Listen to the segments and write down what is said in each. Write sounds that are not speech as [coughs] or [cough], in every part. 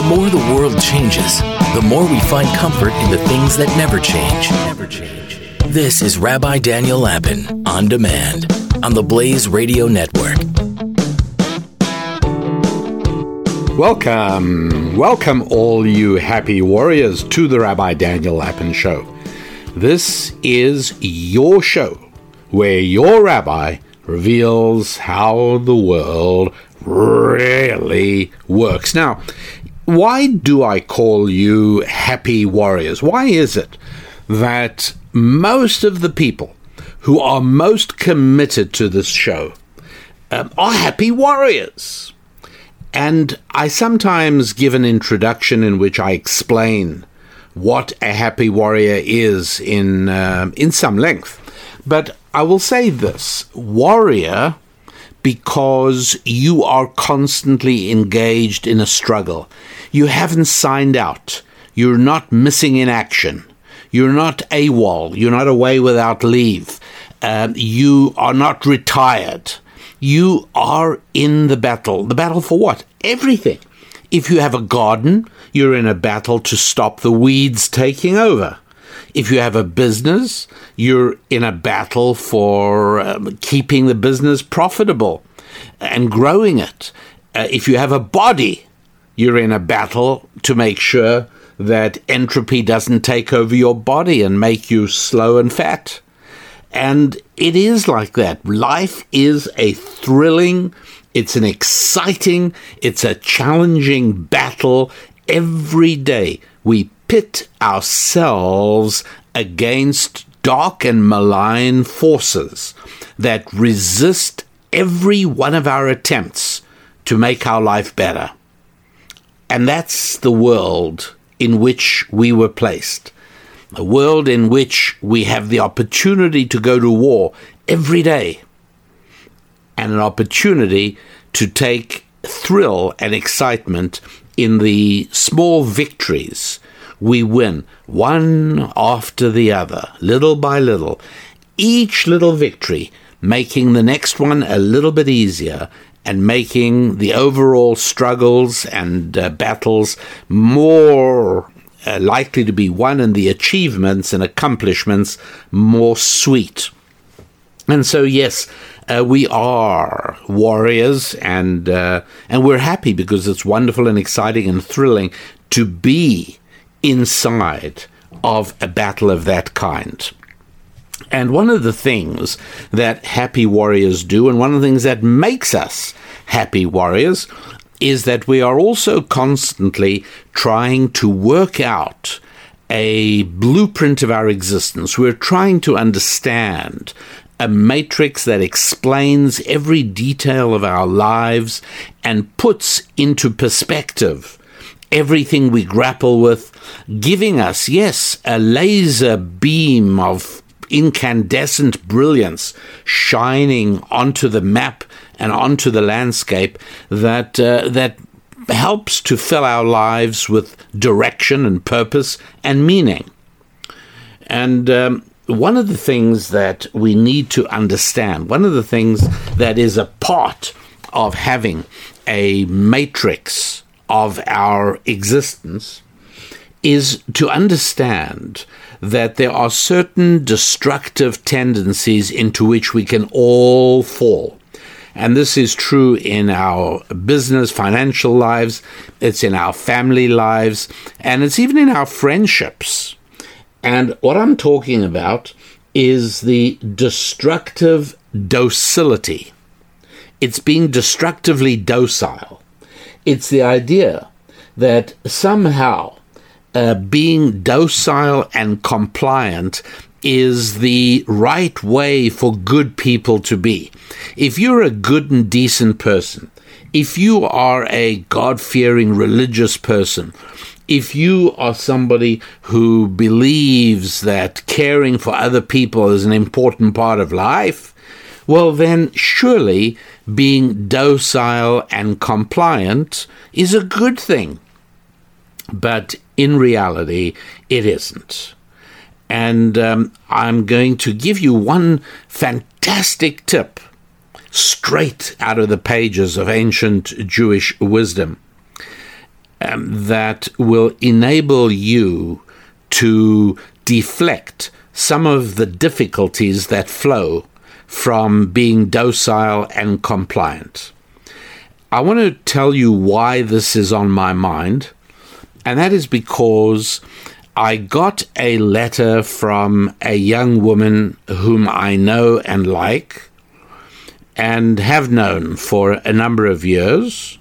The more the world changes, the more we find comfort in the things that never change. Never change. This is Rabbi Daniel Lapin on demand on the Blaze Radio Network. Welcome, welcome all you happy warriors to the Rabbi Daniel Lapin Show. This is your show where your rabbi reveals how the world really works. Now, why do I call you happy warriors? Why is it that most of the people who are most committed to this show um, are happy warriors? And I sometimes give an introduction in which I explain what a happy warrior is in um, in some length. But I will say this: warrior because you are constantly engaged in a struggle. You haven't signed out. You're not missing in action. You're not AWOL. You're not away without leave. Uh, you are not retired. You are in the battle. The battle for what? Everything. If you have a garden, you're in a battle to stop the weeds taking over. If you have a business, you're in a battle for um, keeping the business profitable and growing it. Uh, if you have a body, you're in a battle to make sure that entropy doesn't take over your body and make you slow and fat. And it is like that. Life is a thrilling, it's an exciting, it's a challenging battle every day. We pit ourselves against dark and malign forces that resist every one of our attempts to make our life better. And that's the world in which we were placed. A world in which we have the opportunity to go to war every day and an opportunity to take thrill and excitement in the small victories we win one after the other, little by little, each little victory making the next one a little bit easier and making the overall struggles and uh, battles more uh, likely to be won and the achievements and accomplishments more sweet. And so, yes, uh, we are warriors, and uh, and we're happy because it's wonderful and exciting and thrilling to be inside of a battle of that kind. And one of the things that happy warriors do, and one of the things that makes us happy warriors, is that we are also constantly trying to work out a blueprint of our existence. We're trying to understand a matrix that explains every detail of our lives and puts into perspective everything we grapple with, giving us, yes, a laser beam of incandescent brilliance shining onto the map and onto the landscape that uh, that helps to fill our lives with direction and purpose and meaning. And um, one of the things that we need to understand, one of the things that is a part of having a matrix of our existence is to understand that there are certain destructive tendencies into which we can all fall. And this is true in our business, financial lives, it's in our family lives, and it's even in our friendships. And what I'm talking about is the destructive docility. It's being destructively docile. It's the idea that somehow uh, being docile and compliant is the right way for good people to be. If you're a good and decent person, if you are a God fearing religious person, if you are somebody who believes that caring for other people is an important part of life, well, then surely being docile and compliant is a good thing. But in reality, it isn't. And um, I'm going to give you one fantastic tip straight out of the pages of ancient Jewish wisdom. um, that will enable you to deflect some of the difficulties that flow from being docile and compliant. I want to tell you why this is on my mind, and that is because I got a letter from a young woman whom I know and like and have known for a number of years.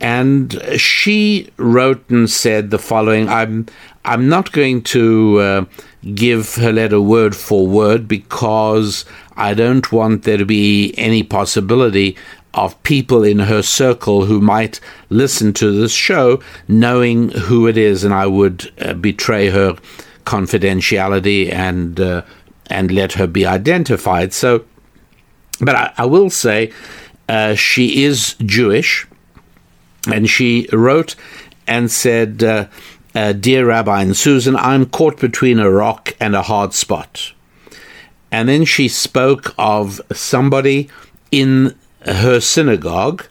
And she wrote and said the following I'm, I'm not going to uh, give her letter word for word because I don't want there to be any possibility of people in her circle who might listen to this show knowing who it is, and I would uh, betray her confidentiality and uh, and let her be identified. So, but I, I will say uh, she is Jewish, and she wrote and said. Uh, uh, Dear Rabbi and Susan, I'm caught between a rock and a hard spot. And then she spoke of somebody in her synagogue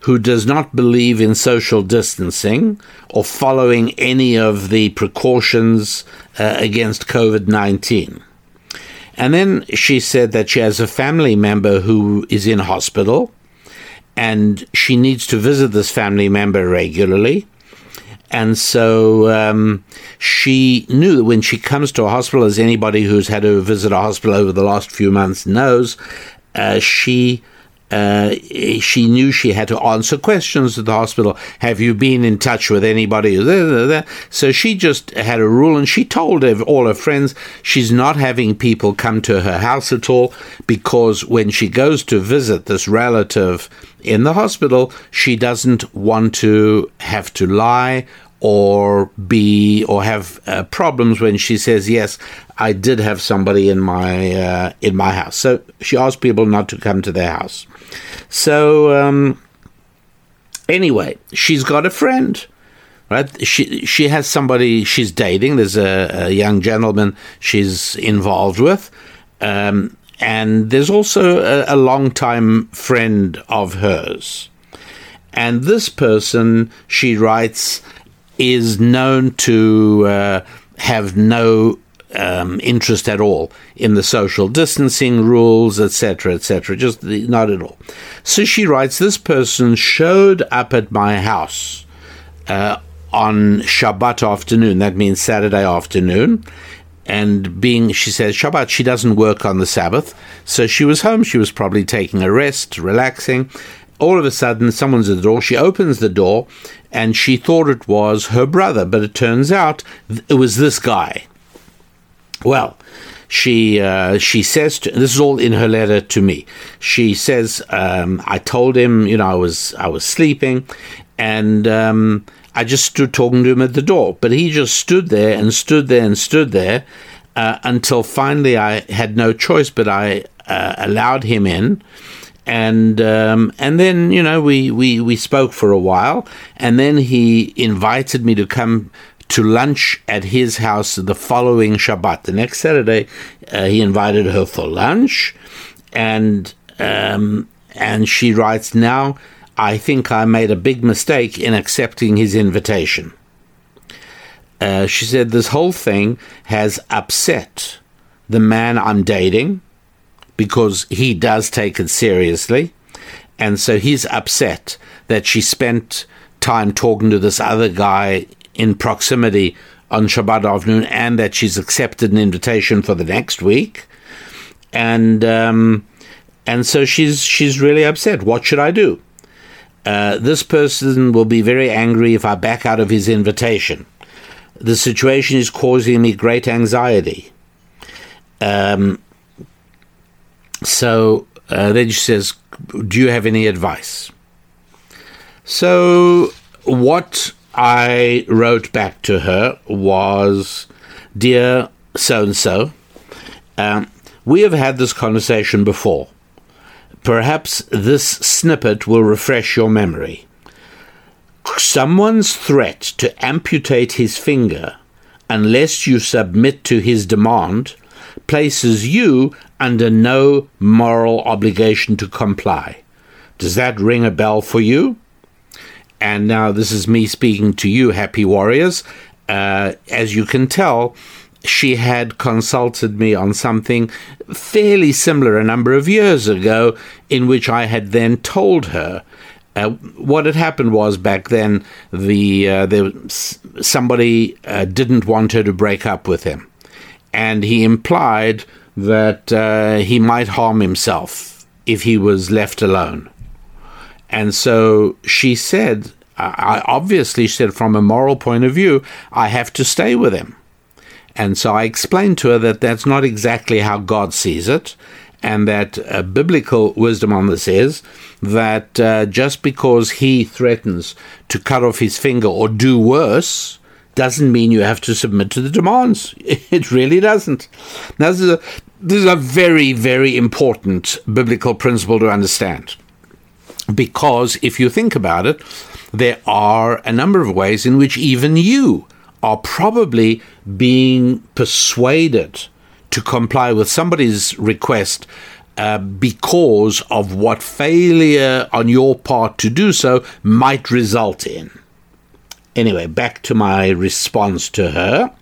who does not believe in social distancing or following any of the precautions uh, against COVID 19. And then she said that she has a family member who is in hospital and she needs to visit this family member regularly. And so um, she knew that when she comes to a hospital, as anybody who's had to visit a hospital over the last few months knows, uh, she uh, she knew she had to answer questions at the hospital. Have you been in touch with anybody? So she just had a rule, and she told all her friends she's not having people come to her house at all because when she goes to visit this relative in the hospital, she doesn't want to have to lie or be or have uh, problems when she says yes i did have somebody in my uh, in my house. So she asked people not to come to their house. So um, anyway she's got a friend right? She she has somebody she's dating. There's a, a young gentleman she's involved with. Um, and there's also a, a long-time friend of hers. And this person she writes is known to uh, have no um, interest at all in the social distancing rules, etc., etc. Just the, not at all. So she writes, this person showed up at my house uh, on Shabbat afternoon. That means Saturday afternoon. And being, she says, Shabbat, she doesn't work on the Sabbath. So she was home. She was probably taking a rest, relaxing all of a sudden someone's at the door. She opens the door and she thought it was her brother, but it turns out it was this guy. Well, she uh, she says to, this is all in her letter to me. She says um, I told him you know I was I was sleeping, and um, I just stood talking to him at the door, but he just stood there and stood there and stood there uh, until finally I had no choice, but I uh, allowed him in and um, and then you know we, we we spoke for a while, and then he invited me to come to lunch at his house the following Shabbat. The next Saturday, uh, he invited her for lunch, and um, and she writes now. I think I made a big mistake in accepting his invitation. Uh, she said this whole thing has upset the man I'm dating because he does take it seriously. And so he's upset that she spent time talking to this other guy in proximity on Shabbat afternoon and that she's accepted an invitation for the next week. And um, and so she's she's really upset. What should I do? Uh, this person will be very angry if I back out of his invitation. The situation is causing me great anxiety. Um, so uh, then she says, Do you have any advice? So what I wrote back to her was, Dear so and so, we have had this conversation before. Perhaps this snippet will refresh your memory. Someone's threat to amputate his finger unless you submit to his demand places you under no moral obligation to comply. Does that ring a bell for you? And now this is me speaking to you, happy warriors. Uh, as you can tell, she had consulted me on something fairly similar a number of years ago, in which I had then told her. Uh, what had happened was back then the, uh, somebody uh, didn't want her to break up with him, and he implied that uh, he might harm himself if he was left alone. And so she said, I obviously said from a moral point of view, I have to stay with him. And so I explained to her that that's not exactly how God sees it, and that uh, biblical wisdom on this is that uh, just because he threatens to cut off his finger or do worse, doesn't mean you have to submit to the demands. [laughs] It really doesn't. Now, this is a, this is a very, very important biblical principle to understand. Because if you think about it, there are a number of ways in which even you are probably being persuaded to comply with somebody's request uh, because of what failure on your part to do so might result in. Anyway, back to my response to her.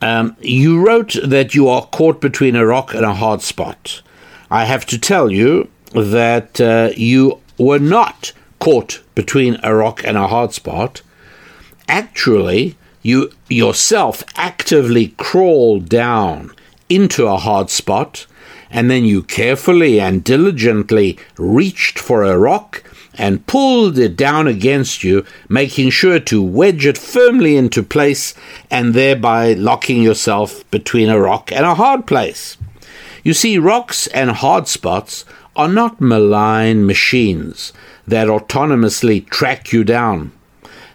Um, you wrote that you are caught between a rock and a hard spot. I have to tell you that uh, you were not caught between a rock and a hard spot actually you yourself actively crawled down into a hard spot and then you carefully and diligently reached for a rock and pulled it down against you, making sure to wedge it firmly into place and thereby locking yourself between a rock and a hard place. You see, rocks and hard spots are not malign machines that autonomously track you down.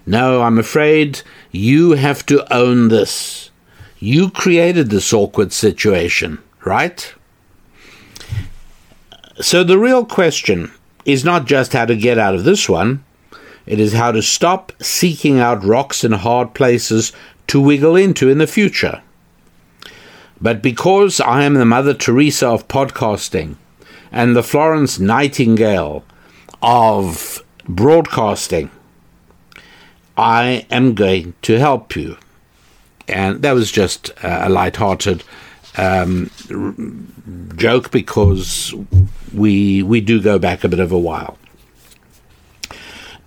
No, I'm afraid you have to own this. You created this awkward situation, right? So the real question is not just how to get out of this one, it is how to stop seeking out rocks and hard places to wiggle into in the future. But because I am the Mother Teresa of podcasting and the Florence Nightingale of broadcasting, I am going to help you. And that was just uh, a light-hearted um, joke because we we do go back a bit of a while.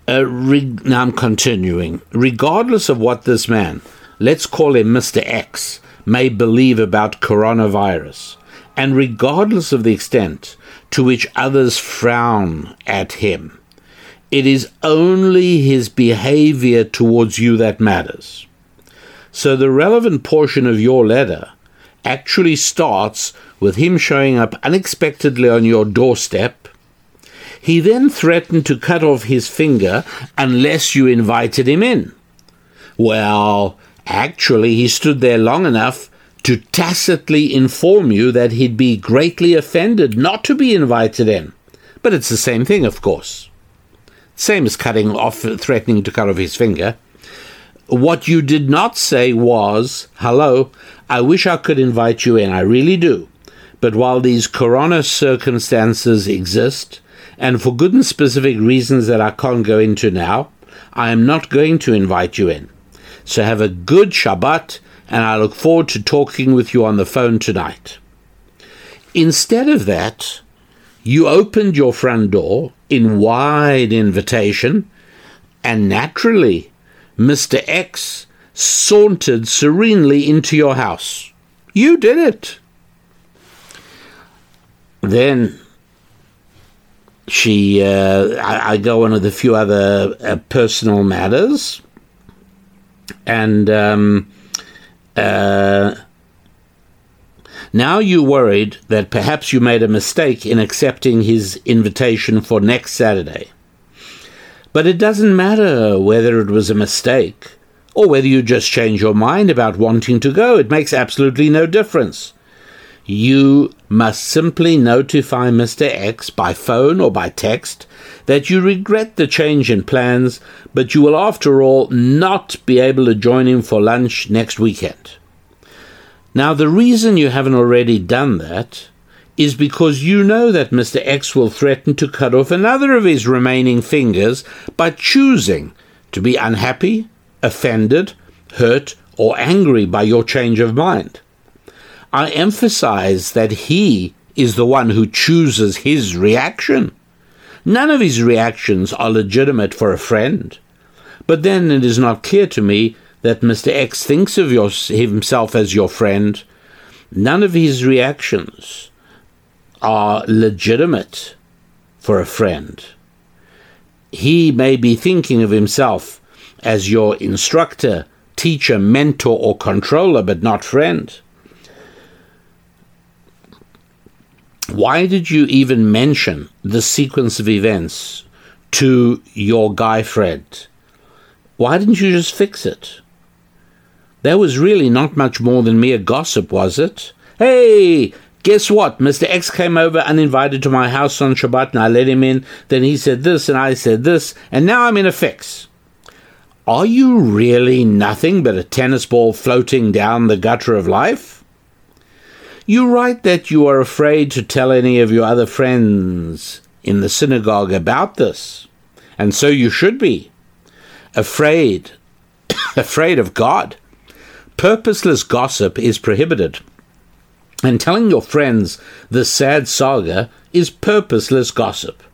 Uh, re- now I'm continuing. Regardless of what this man, let's call him Mr. X, may believe about coronavirus, and regardless of the extent to which others frown at him, it is only his behavior towards you that matters. So the relevant portion of your letter actually starts with him showing up unexpectedly on your doorstep. He then threatened to cut off his finger unless you invited him in. Well, actually, he stood there long enough to tacitly inform you that he'd be greatly offended not to be invited in. But it's the same thing, of course. Same as cutting off, threatening to cut off his finger. What you did not say was, Hello, I wish I could invite you in, I really do. But while these corona circumstances exist, and for good and specific reasons that I can't go into now, I am not going to invite you in. So have a good Shabbat, and I look forward to talking with you on the phone tonight. Instead of that, you opened your front door in wide invitation, and naturally, Mr. X sauntered serenely into your house. You did it. Then she, uh, I, I, go on with a few other uh, personal matters, and um, uh, now you worried that perhaps you made a mistake in accepting his invitation for next Saturday. But it doesn't matter whether it was a mistake or whether you just change your mind about wanting to go. It makes absolutely no difference. You must simply notify Mr. X by phone or by text that you regret the change in plans, but you will, after all, not be able to join him for lunch next weekend. Now, the reason you haven't already done that is because you know that Mr. X will threaten to cut off another of his remaining fingers by choosing to be unhappy, offended, hurt, or angry by your change of mind. I emphasize that he is the one who chooses his reaction. None of his reactions are legitimate for a friend. But then it is not clear to me that Mr. X thinks of your, himself as your friend. None of his reactions are legitimate for a friend. He may be thinking of himself as your instructor, teacher, mentor, or controller, but not friend. Why did you even mention the sequence of events to your guy friend? Why didn't you just fix it? That was really not much more than mere gossip, was it? Hey, guess what? Mr. X came over uninvited to my house on Shabbat and I let him in. Then he said this and I said this, and now I'm in a fix. Are you really nothing but a tennis ball floating down the gutter of life? You write that you are afraid to tell any of your other friends in the synagogue about this, and so you should be. Afraid, [coughs] afraid of God. Purposeless gossip is prohibited, and telling your friends the sad saga is purposeless gossip.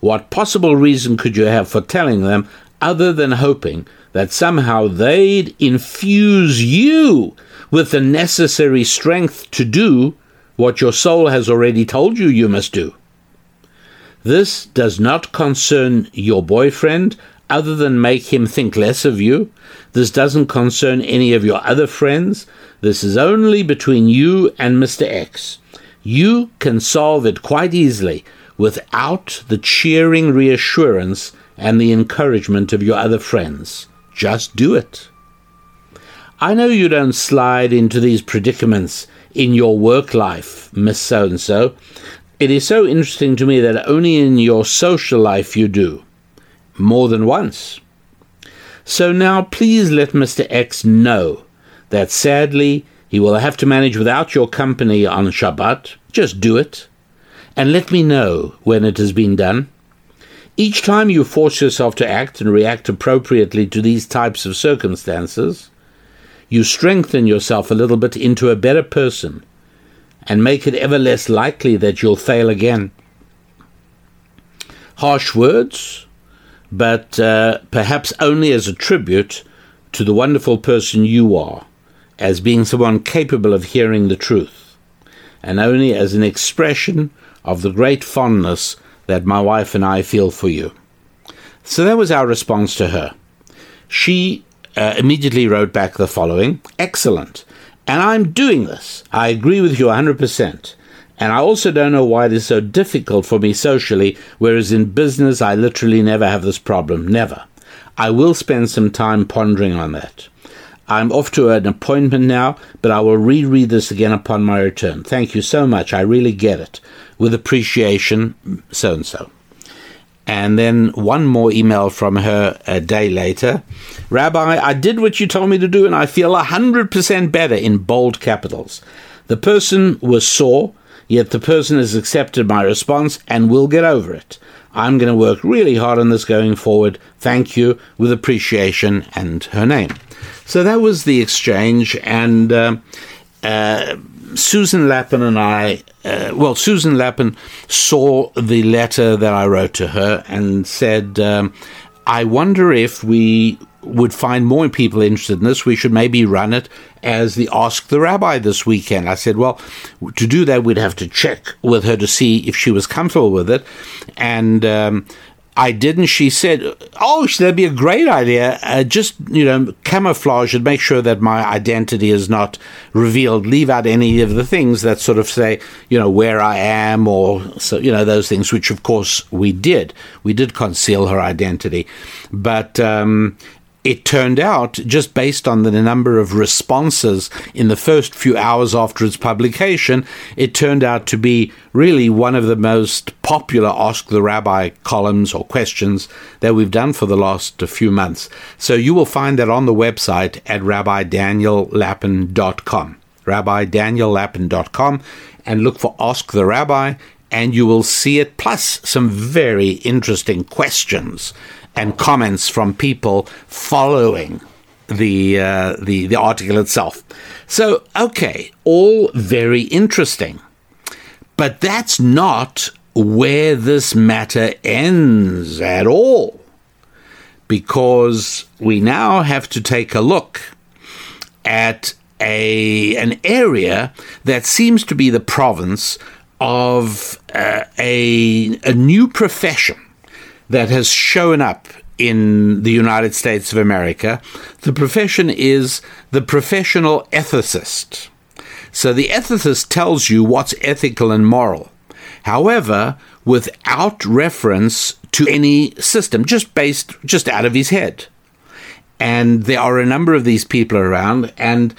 What possible reason could you have for telling them other than hoping that somehow they'd infuse you with the necessary strength to do what your soul has already told you you must do. This does not concern your boyfriend other than make him think less of you. This doesn't concern any of your other friends. This is only between you and Mr. X. You can solve it quite easily without the cheering reassurance and the encouragement of your other friends. Just do it. I know you don't slide into these predicaments in your work life, Miss So and so. It is so interesting to me that only in your social life you do. More than once. So now please let Mr. X know that sadly he will have to manage without your company on Shabbat. Just do it. And let me know when it has been done. Each time you force yourself to act and react appropriately to these types of circumstances, you strengthen yourself a little bit into a better person and make it ever less likely that you'll fail again. Harsh words, but uh, perhaps only as a tribute to the wonderful person you are, as being someone capable of hearing the truth, and only as an expression of the great fondness that my wife and I feel for you. So that was our response to her. She uh, immediately wrote back the following Excellent. And I'm doing this. I agree with you 100%. And I also don't know why it is so difficult for me socially, whereas in business I literally never have this problem. Never. I will spend some time pondering on that. I'm off to an appointment now, but I will reread this again upon my return. Thank you so much. I really get it. With appreciation, so and so. And then one more email from her a day later. Rabbi, I did what you told me to do and I feel 100% better in bold capitals. The person was sore, yet the person has accepted my response and will get over it. I'm going to work really hard on this going forward. Thank you, with appreciation, and her name. So that was the exchange, and uh, uh, Susan Lapin and I, uh, well, Susan Lapin saw the letter that I wrote to her and said, um, I wonder if we would find more people interested in this, we should maybe run it as the Ask the Rabbi this weekend. I said, well, to do that, we'd have to check with her to see if she was comfortable with it. And um, I didn't. She said, "Oh, that'd be a great idea. Uh, just you know, camouflage and make sure that my identity is not revealed. Leave out any of the things that sort of say, you know, where I am, or so you know those things. Which, of course, we did. We did conceal her identity, but um, it turned out, just based on the number of responses in the first few hours after its publication, it turned out to be really one of the most popular Ask the Rabbi columns or questions that we've done for the last few months. So you will find that on the website at rabbidaniellapin.com. rabbidaniellapin.com, and look for Ask the Rabbi, and you will see it, plus some very interesting questions and comments from people following the uh, the the article itself. So, okay, all very interesting. But that's not where this matter ends at all. Because we now have to take a look at a an area that seems to be the province of uh, a a new profession that has shown up in the United States of America. The profession is the professional ethicist. So the ethicist tells you what's ethical and moral. However, without reference to any system, just based just out of his head. And there are a number of these people around, and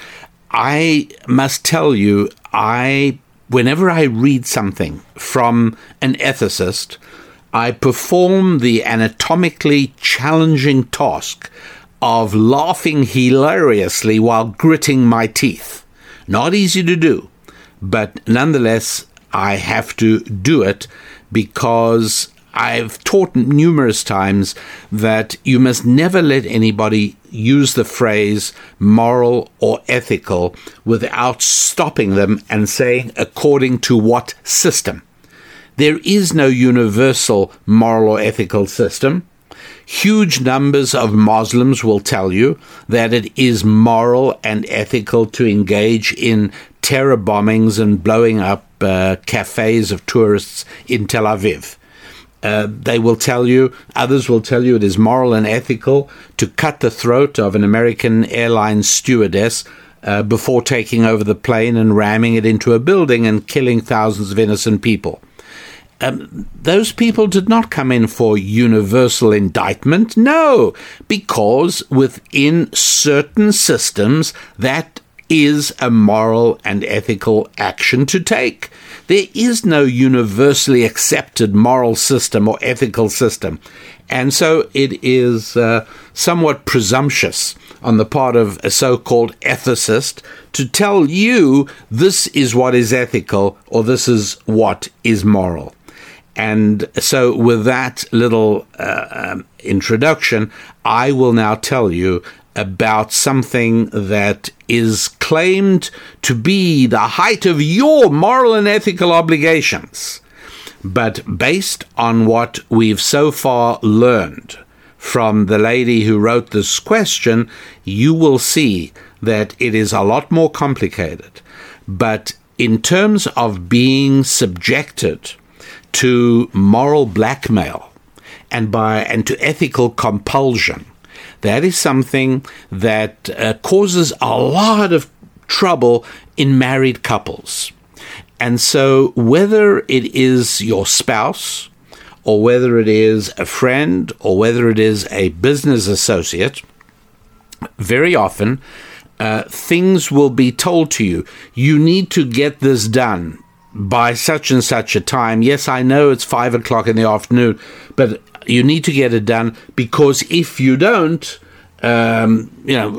I must tell you, I whenever I read something from an ethicist, I perform the anatomically challenging task of laughing hilariously while gritting my teeth. Not easy to do, but nonetheless, I have to do it because I've taught numerous times that you must never let anybody use the phrase moral or ethical without stopping them and saying, according to what system. There is no universal moral or ethical system. Huge numbers of Muslims will tell you that it is moral and ethical to engage in terror bombings and blowing up uh, cafes of tourists in Tel Aviv. Uh, they will tell you, others will tell you it is moral and ethical to cut the throat of an American Airlines stewardess uh, before taking over the plane and ramming it into a building and killing thousands of innocent people um, those people did not come in for universal indictment. No, because within certain systems, that is a moral and ethical action to take. There is no universally accepted moral system or ethical system. And so it is uh, somewhat presumptuous on the part of a so called ethicist to tell you this is what is ethical or this is what is moral. And so, with that little uh, um, introduction, I will now tell you about something that is claimed to be the height of your moral and ethical obligations. But based on what we've so far learned from the lady who wrote this question, you will see that it is a lot more complicated. But in terms of being subjected to moral blackmail and by and to ethical compulsion. That is something that uh, causes a lot of trouble in married couples. And so, whether it is your spouse, or whether it is a friend, or whether it is a business associate, very often uh, things will be told to you. You need to get this done by such and such a time. Yes, I know it's five o'clock in the afternoon, but you need to get it done because if you don't, um, you know,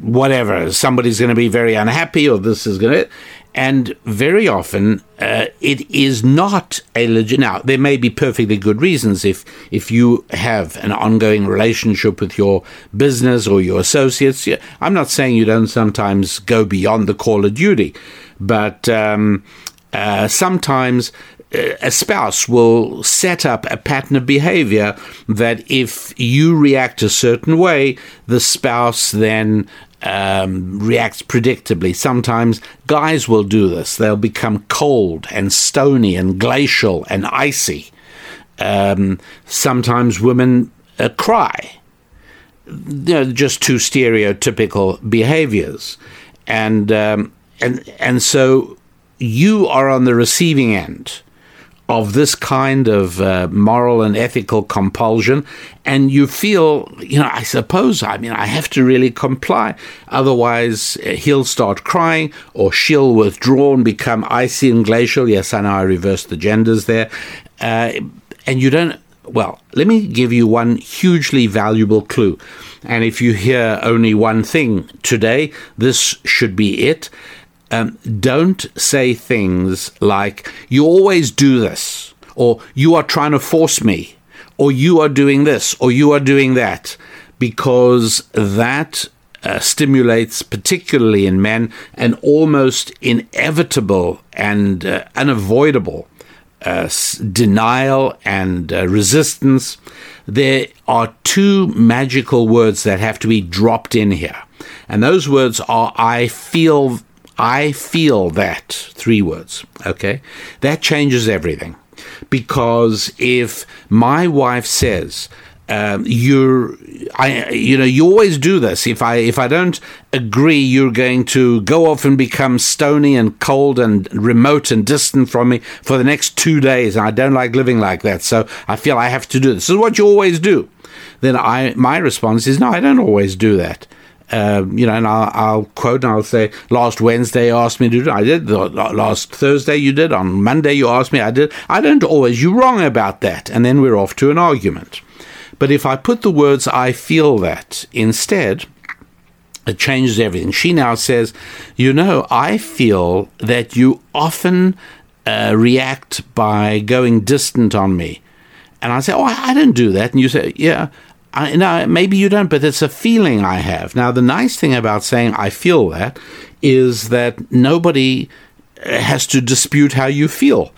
whatever, somebody's going to be very unhappy or this is going to. And very often, uh, it is not a legit. Now, there may be perfectly good reasons if if you have an ongoing relationship with your business or your associates. I'm not saying you don't sometimes go beyond the call of duty, but um, uh, sometimes uh, a spouse will set up a pattern of behavior that if you react a certain way, the spouse then um, reacts predictably. Sometimes guys will do this. They'll become cold and stony and glacial and icy. Um, sometimes women uh, cry. Know, just two stereotypical behaviors. And, um, and, and so you are on the receiving end of this kind of uh, moral and ethical compulsion, and you feel, you know, I suppose, I mean, I have to really comply. Otherwise, uh, he'll start crying or she'll withdraw and become icy and glacial. Yes, I know I reversed the genders there. Uh, and you don't, well, let me give you one hugely valuable clue. And if you hear only one thing today, this should be it um, don't say things like, you always do this, or you are trying to force me, or you are doing this, or you are doing that, because that uh, stimulates, particularly in men, an almost inevitable and uh, unavoidable uh, denial and uh, resistance. There are two magical words that have to be dropped in here. And those words are I feel I feel that three words, okay? That changes everything. Because if my wife says, um, you're I you know you always do this if I if I don't agree you're going to go off and become stony and cold and remote and distant from me for the next 2 days and I don't like living like that so I feel I have to do this. This is what you always do. Then I my response is no I don't always do that. Uh, you know, and I'll, I'll, quote and I'll say, last Wednesday you asked me to do it. I did. Last Thursday you did. On Monday you asked me. I did. I don't always. You're wrong about that. And then we're off to an argument. But if I put the words I feel that instead, it changes everything. She now says, You know, I feel that you often uh, react by going distant on me. And I say, Oh, I, don't do that. And you say, Yeah, I, no, maybe you don't, but it's a feeling I have. Now, the nice thing about saying I feel that is that nobody uh, has to dispute how you feel.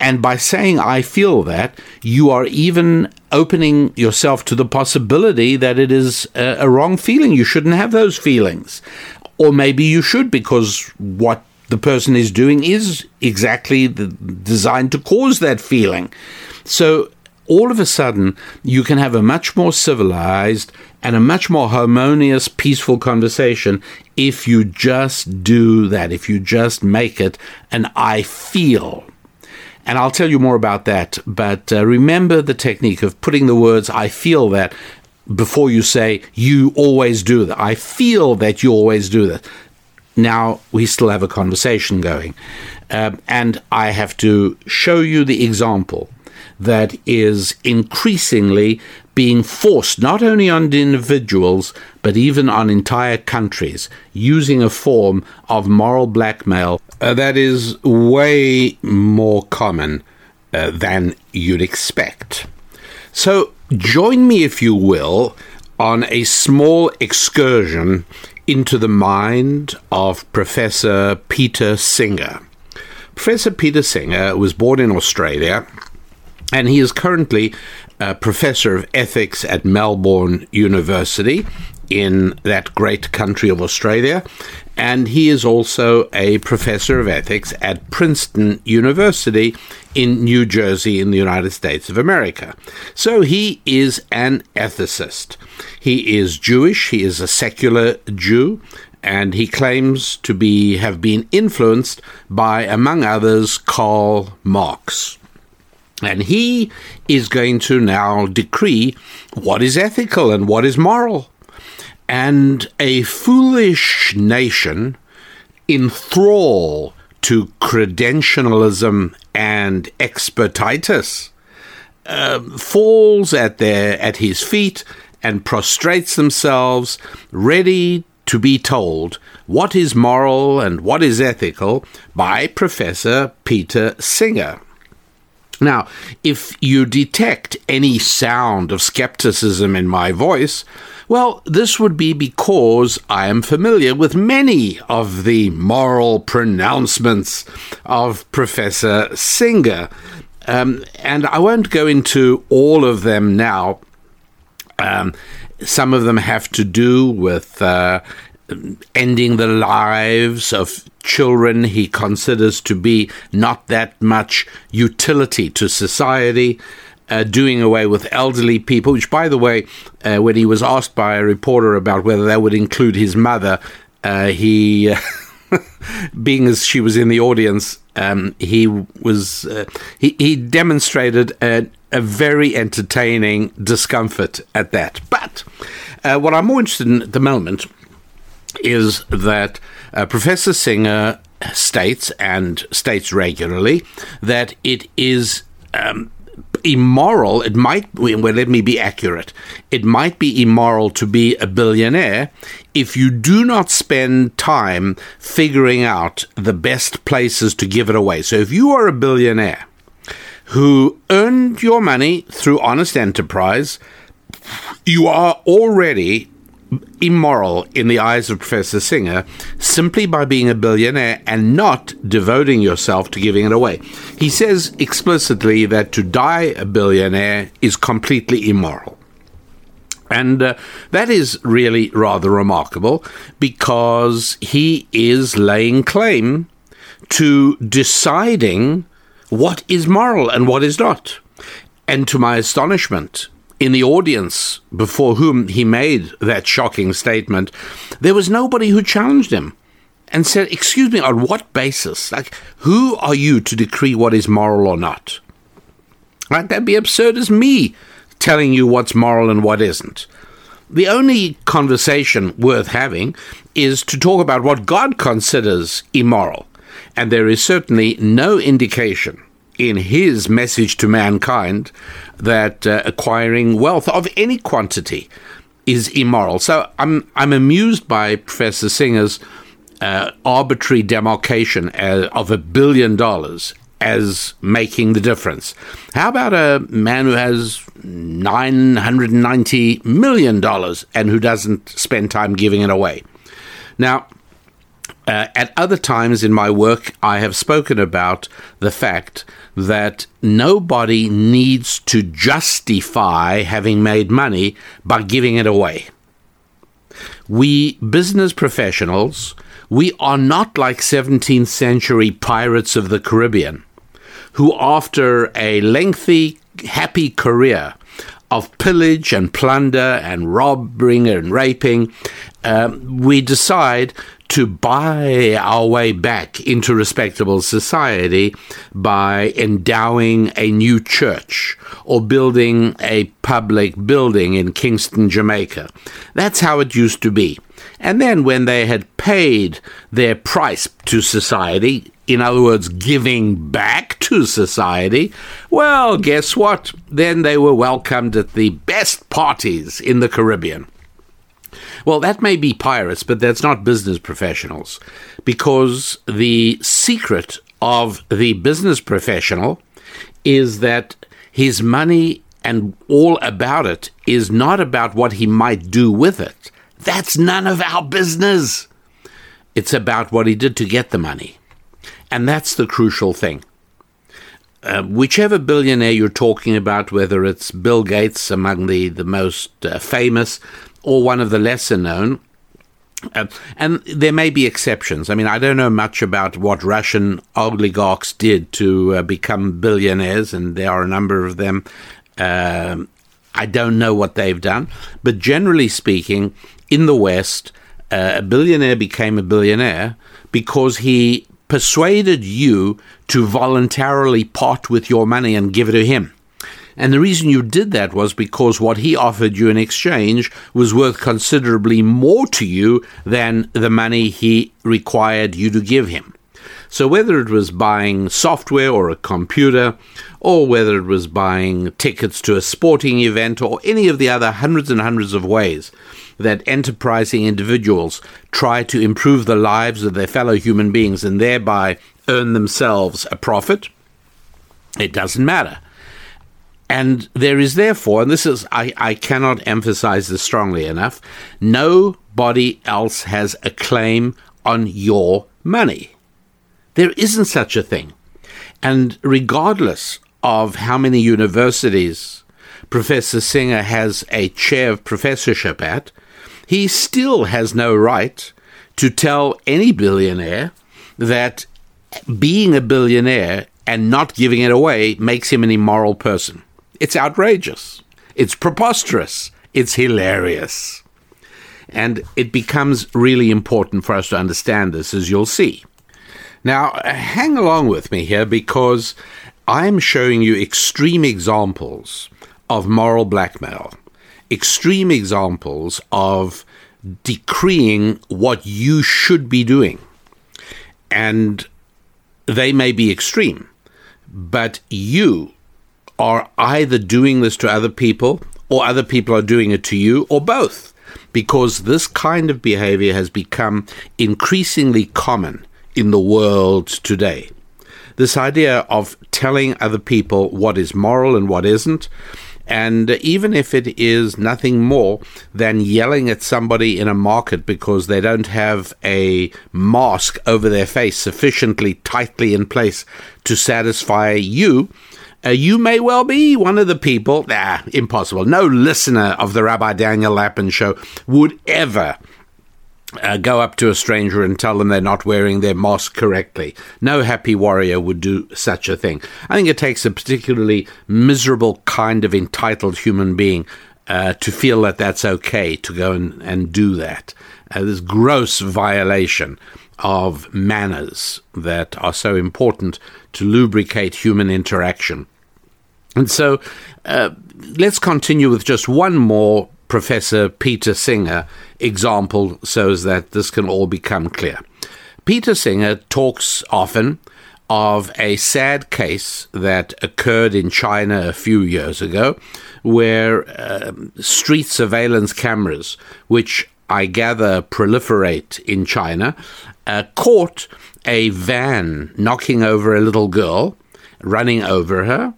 And by saying, I feel that, you are even opening yourself to the possibility that it is a, a wrong feeling. You shouldn't have those feelings. Or maybe you should, because what the person is doing is exactly the, designed to cause that feeling. So all of a sudden, you can have a much more civilized and a much more harmonious, peaceful conversation if you just do that, if you just make it an I feel and I'll tell you more about that. But uh, remember the technique of putting the words, I feel that, before you say, you always do that. I feel that you always do that. Now we still have a conversation going. Um, and I have to show you the example that is increasingly being forced not only on individuals but even on entire countries using a form of moral blackmail uh, that is way more common uh, than you'd expect. So, join me, if you will, on a small excursion into the mind of Professor Peter Singer. Professor Peter Singer was born in Australia and he is currently a professor of ethics at Melbourne University in that great country of Australia. And he is also a professor of ethics at Princeton University in New Jersey, in the United States of America. So he is an ethicist. He is Jewish, he is a secular Jew, and he claims to be have been influenced by, among others, Karl Marx. And he is going to now decree what is ethical and what is moral. And a foolish nation in thrall to credentialism and expertitis uh, falls at their at his feet and prostrates themselves, ready to be told what is moral and what is ethical by Professor Peter Singer. Now, if you detect any sound of skepticism in my voice, well, this would be because I am familiar with many of the moral pronouncements of Professor Singer. Um, and I won't go into all of them now. Um, some of them have to do with uh, ending the lives of children he considers to be not that much utility to society. Uh, doing away with elderly people, which, by the way, uh, when he was asked by a reporter about whether that would include his mother, uh, he, [laughs] being as she was in the audience, um, he was uh, he, he demonstrated a, a, very entertaining discomfort at that. But uh, what I'm more interested in at the moment is that uh, Professor Singer states and states regularly that it is um, immoral. It might, well, let me be accurate. It might be immoral to be a billionaire if you do not spend time figuring out the best places to give it away. So if you are a billionaire who earned your money through honest enterprise, you are already immoral in the eyes of Professor Singer simply by being a billionaire and not devoting yourself to giving it away. He says explicitly that to die a billionaire is completely immoral. And uh, that is really rather remarkable because he is laying claim to deciding what is moral and what is not. And to my astonishment, in the audience before whom he made that shocking statement, there was nobody who challenged him and said, Excuse me, on what basis? Like, who are you to decree what is moral or not? Right? That'd be absurd as me telling you what's moral and what isn't. The only conversation worth having is to talk about what God considers immoral. And there is certainly no indication in his message to mankind that uh, acquiring wealth of any quantity is immoral. So I'm I'm amused by Professor Singer's uh, arbitrary demarcation uh, of a billion dollars as making the difference. How about a man who has $990 million and who doesn't spend time giving it away? Now, uh, at other times in my work, I have spoken about the fact that nobody needs to justify having made money by giving it away. We business professionals, we are not like 17th century pirates of the Caribbean, who, after a lengthy, happy career of pillage and plunder and robbing and raping, um, we decide to buy our way back into respectable society by endowing a new church or building a public building in Kingston, Jamaica. That's how it used to be. And then, when they had paid their price to society, in other words, giving back to society, well, guess what? Then they were welcomed at the best parties in the Caribbean. Well, that may be pirates, but that's not business professionals. Because the secret of the business professional is that his money and all about it is not about what he might do with it. That's none of our business. It's about what he did to get the money. And that's the crucial thing. Uh, whichever billionaire you're talking about, whether it's Bill Gates among the, the most uh, famous, or one of the lesser known. Uh, and there may be exceptions. I mean, I don't know much about what Russian oligarchs did to uh, become billionaires, and there are a number of them. Uh, I don't know what they've done. But generally speaking, in the West, uh, a billionaire became a billionaire because he persuaded you to voluntarily part with your money and give it to him. And the reason you did that was because what he offered you in exchange was worth considerably more to you than the money he required you to give him. So, whether it was buying software or a computer, or whether it was buying tickets to a sporting event, or any of the other hundreds and hundreds of ways that enterprising individuals try to improve the lives of their fellow human beings and thereby earn themselves a profit, it doesn't matter. And there is therefore, and this is, I, I cannot emphasize this strongly enough, nobody else has a claim on your money. There isn't such a thing. And regardless of how many universities Professor Singer has a chair of professorship at, he still has no right to tell any billionaire that being a billionaire and not giving it away makes him an immoral person. It's outrageous. It's preposterous. It's hilarious. And it becomes really important for us to understand this, as you'll see. Now, hang along with me here because I'm showing you extreme examples of moral blackmail, extreme examples of decreeing what you should be doing. And they may be extreme, but you are either doing this to other people or other people are doing it to you or both because this kind of behavior has become increasingly common in the world today. This idea of telling other people what is moral and what isn't, and even if it is nothing more than yelling at somebody in a market because they don't have a mask over their face sufficiently tightly in place to satisfy you, uh, you may well be one of the people. Ah, impossible. No listener of the Rabbi Daniel Lapin show would ever uh, go up to a stranger and tell them they're not wearing their mask correctly. No happy warrior would do such a thing. I think it takes a particularly miserable kind of entitled human being uh, to feel that that's okay to go and, and do that. Uh, this gross violation of manners that are so important to lubricate human interaction. And so uh, let's continue with just one more Professor Peter Singer example so as that this can all become clear. Peter Singer talks often of a sad case that occurred in China a few years ago where uh, street surveillance cameras, which I gather proliferate in China, uh, caught a van knocking over a little girl, running over her,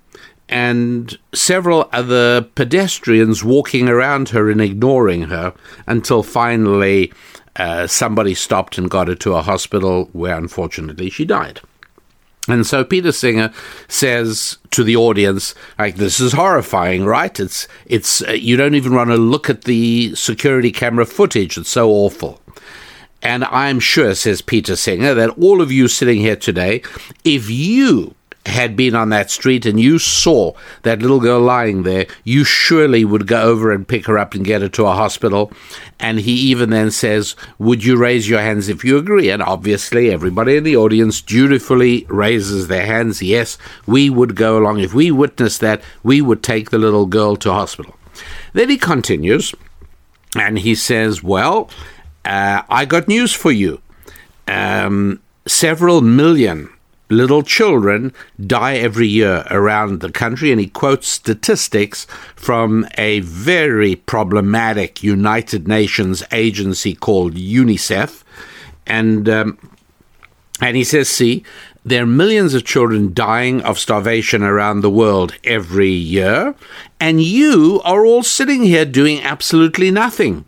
and several other pedestrians walking around her and ignoring her until finally uh, somebody stopped and got her to a hospital where unfortunately she died. And so Peter Singer says to the audience, like, this is horrifying, right? It's, it's, uh, you don't even want to look at the security camera footage. It's so awful. And I'm sure, says Peter Singer, that all of you sitting here today, if you had been on that street and you saw that little girl lying there, you surely would go over and pick her up and get her to a hospital. And he even then says, Would you raise your hands if you agree? And obviously, everybody in the audience dutifully raises their hands. Yes, we would go along. If we witnessed that, we would take the little girl to hospital. Then he continues and he says, Well, uh, I got news for you. Um, several million little children die every year around the country, and he quotes statistics from a very problematic United Nations agency called UNICEF, and um, and he says, "See, there are millions of children dying of starvation around the world every year, and you are all sitting here doing absolutely nothing."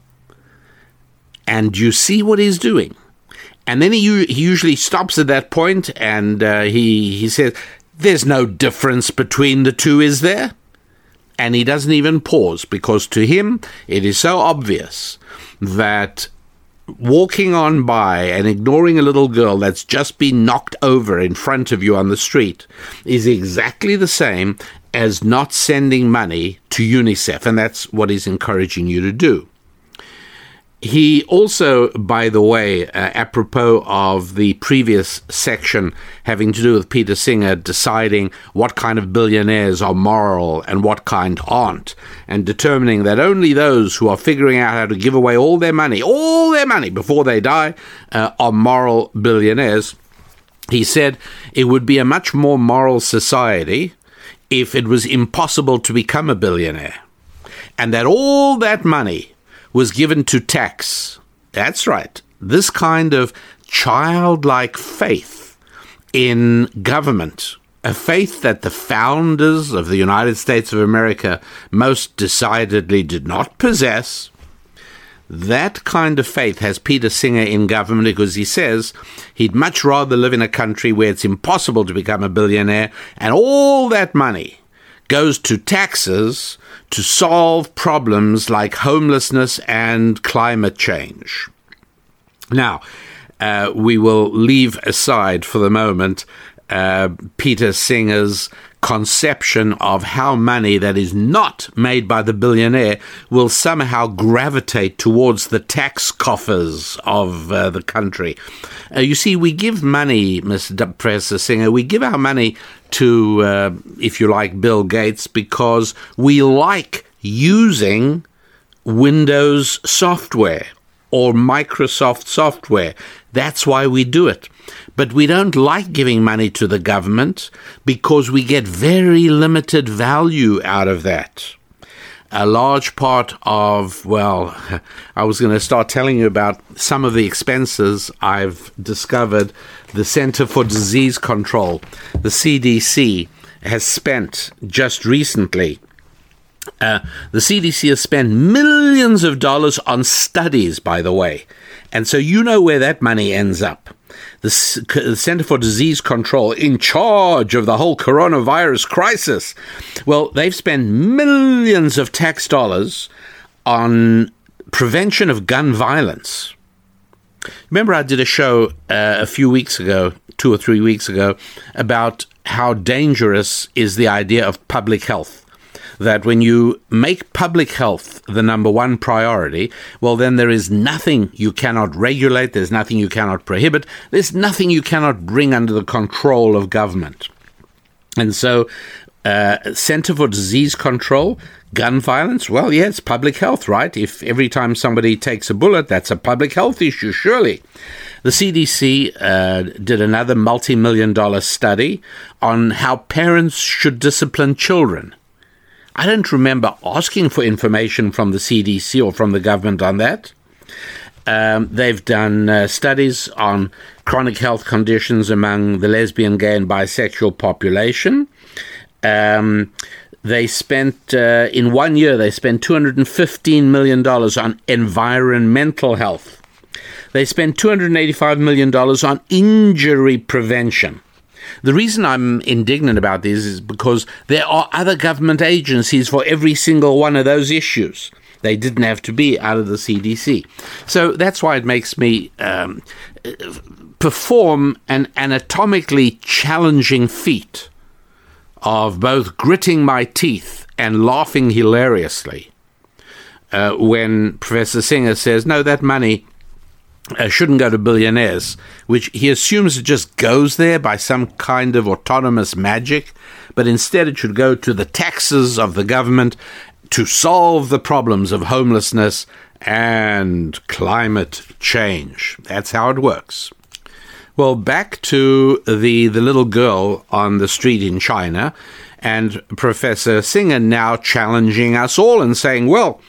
And you see what he's doing and then he, he usually stops at that point and uh, he, he says, There's no difference between the two, is there? And he doesn't even pause because to him it is so obvious that walking on by and ignoring a little girl that's just been knocked over in front of you on the street is exactly the same as not sending money to UNICEF. And that's what he's encouraging you to do. He also, by the way, uh, apropos of the previous section having to do with Peter Singer deciding what kind of billionaires are moral and what kind aren't, and determining that only those who are figuring out how to give away all their money, all their money before they die, uh, are moral billionaires. He said it would be a much more moral society if it was impossible to become a billionaire, and that all that money was given to tax. That's right. This kind of childlike faith in government, a faith that the founders of the United States of America most decidedly did not possess. That kind of faith has Peter Singer in government because he says he'd much rather live in a country where it's impossible to become a billionaire and all that money goes to taxes to solve problems like homelessness and climate change. Now, uh, we will leave aside for the moment uh, Peter Singer's conception of how money that is not made by the billionaire will somehow gravitate towards the tax coffers of uh, the country. Uh, you see, we give money, Mr. Professor Singer, we give our money to, uh, if you like, Bill Gates because we like using Windows software or Microsoft software. That's why we do it. But we don't like giving money to the government because we get very limited value out of that. A large part of, well, [laughs] I was going to start telling you about some of the expenses I've discovered. The Center for Disease Control, the CDC, has spent just recently uh, the CDC has spent millions of dollars on studies, by the way. And so you know where that money ends up. The, C- the Center for Disease Control, in charge of the whole coronavirus crisis, well, they've spent millions of tax dollars on prevention of gun violence. Remember, I did a show uh, a few weeks ago, two or three weeks ago, about how dangerous is the idea of public health that when you make public health the number one priority, well, then there is nothing you cannot regulate, there's nothing you cannot prohibit, there's nothing you cannot bring under the control of government. And so, uh, Center for Disease Control, gun violence, well, yeah, it's public health, right? If every time somebody takes a bullet, that's a public health issue, surely. The CDC uh, did another multi million dollar study on how parents should discipline children. I don't remember asking for information from the CDC or from the government on that. Um, they've done uh, studies on chronic health conditions among the lesbian, gay, and bisexual population. Um, they spent, uh, in one year, they spent $215 million on environmental health. They spent $285 million on injury prevention. The reason I'm indignant about this is because there are other government agencies for every single one of those issues. They didn't have to be out of the CDC. So that's why it makes me um, perform an anatomically challenging feat of both gritting my teeth and laughing hilariously uh, when Professor Singer says, no, that money uh, shouldn't go to billionaires, which he assumes it just goes there by some kind of autonomous magic, but instead it should go to the taxes of the government to solve the problems of homelessness and climate change. That's how it works. Well, back to the, the little girl on the street in China, and Professor Singer now challenging us all and saying, well,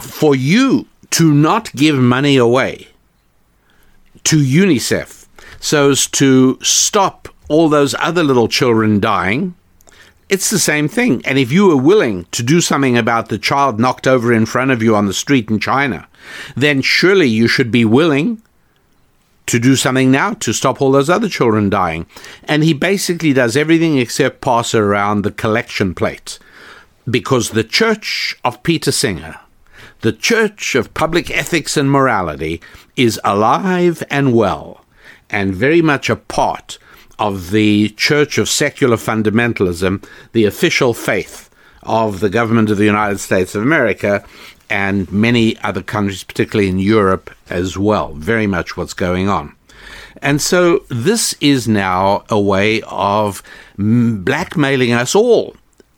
for you to not give money away to UNICEF so as to stop all those other little children dying. It's the same thing. And if you were willing to do something about the child knocked over in front of you on the street in China, then surely you should be willing to do something now to stop all those other children dying. And he basically does everything except pass around the collection plate because the Church of Peter Singer the Church of Public Ethics and Morality is alive and well, and very much a part of the Church of Secular Fundamentalism, the official faith of the government of the United States of America and many other countries, particularly in Europe as well. Very much what's going on. And so this is now a way of blackmailing us all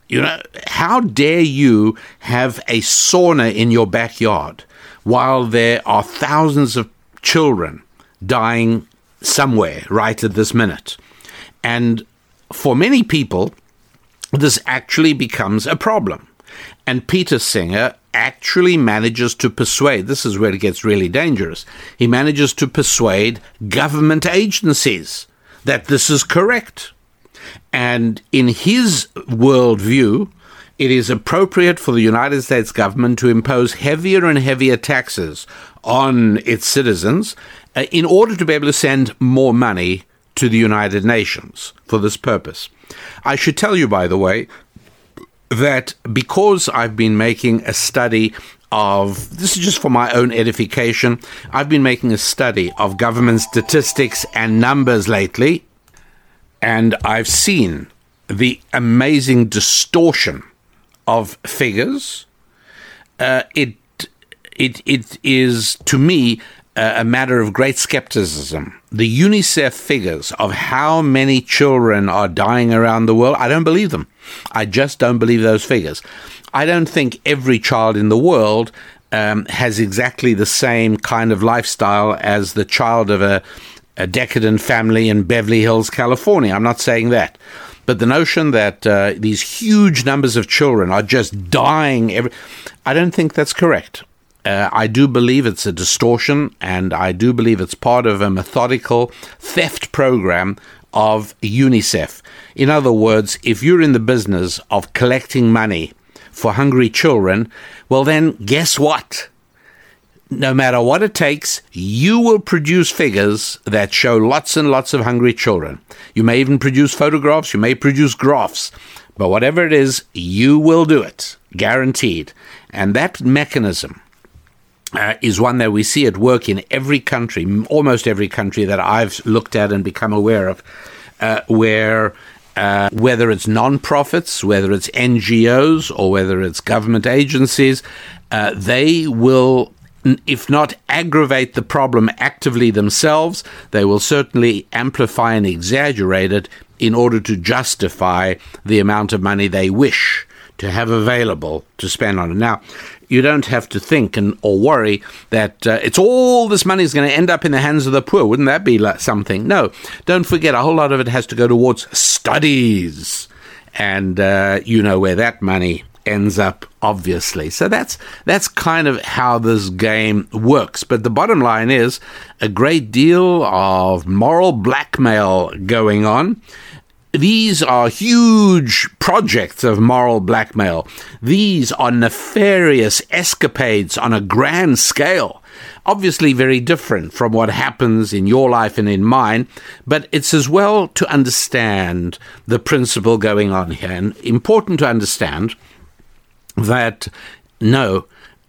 you know, how dare you have a sauna in your backyard while there are thousands of children dying somewhere right at this minute? And for many people, this actually becomes a problem. And Peter Singer actually manages to persuade, this is where it gets really dangerous, he manages to persuade government agencies that this is correct. And in his worldview, it is appropriate for the United States government to impose heavier and heavier taxes on its citizens uh, in order to be able to send more money to the United Nations for this purpose. I should tell you, by the way, that because I've been making a study of this is just for my own edification, I've been making a study of government statistics and numbers lately and I've seen the amazing distortion of figures. Uh, it it it is to me a matter of great skepticism. The UNICEF figures of how many children are dying around the world, I don't believe them. I just don't believe those figures. I don't think every child in the world um, has exactly the same kind of lifestyle as the child of a, a decadent family in Beverly Hills, California. I'm not saying that. But the notion that uh, these huge numbers of children are just dying every, I don't think that's correct. Uh, I do believe it's a distortion, and I do believe it's part of a methodical theft program of UNICEF. In other words, if you're in the business of collecting money for hungry children, well, then guess what? No matter what it takes, you will produce figures that show lots and lots of hungry children. You may even produce photographs, you may produce graphs, but whatever it is, you will do it, guaranteed. And that mechanism uh, is one that we see at work in every country, almost every country that I've looked at and become aware of, uh, where uh, whether it's non-profits, whether it's NGOs, or whether it's government agencies, uh, they will if not aggravate the problem actively themselves, they will certainly amplify and exaggerate it in order to justify the amount of money they wish to have available to spend on it. Now, you don't have to think and or worry that uh, it's all this money is going to end up in the hands of the poor. Wouldn't that be like something? No, don't forget a whole lot of it has to go towards studies, and uh, you know where that money ends up obviously. So that's that's kind of how this game works. But the bottom line is a great deal of moral blackmail going on these are huge projects of moral blackmail. These are nefarious escapades on a grand scale. Obviously, very different from what happens in your life and in mine, but it's as well to understand the principle going on here. And important to understand that no,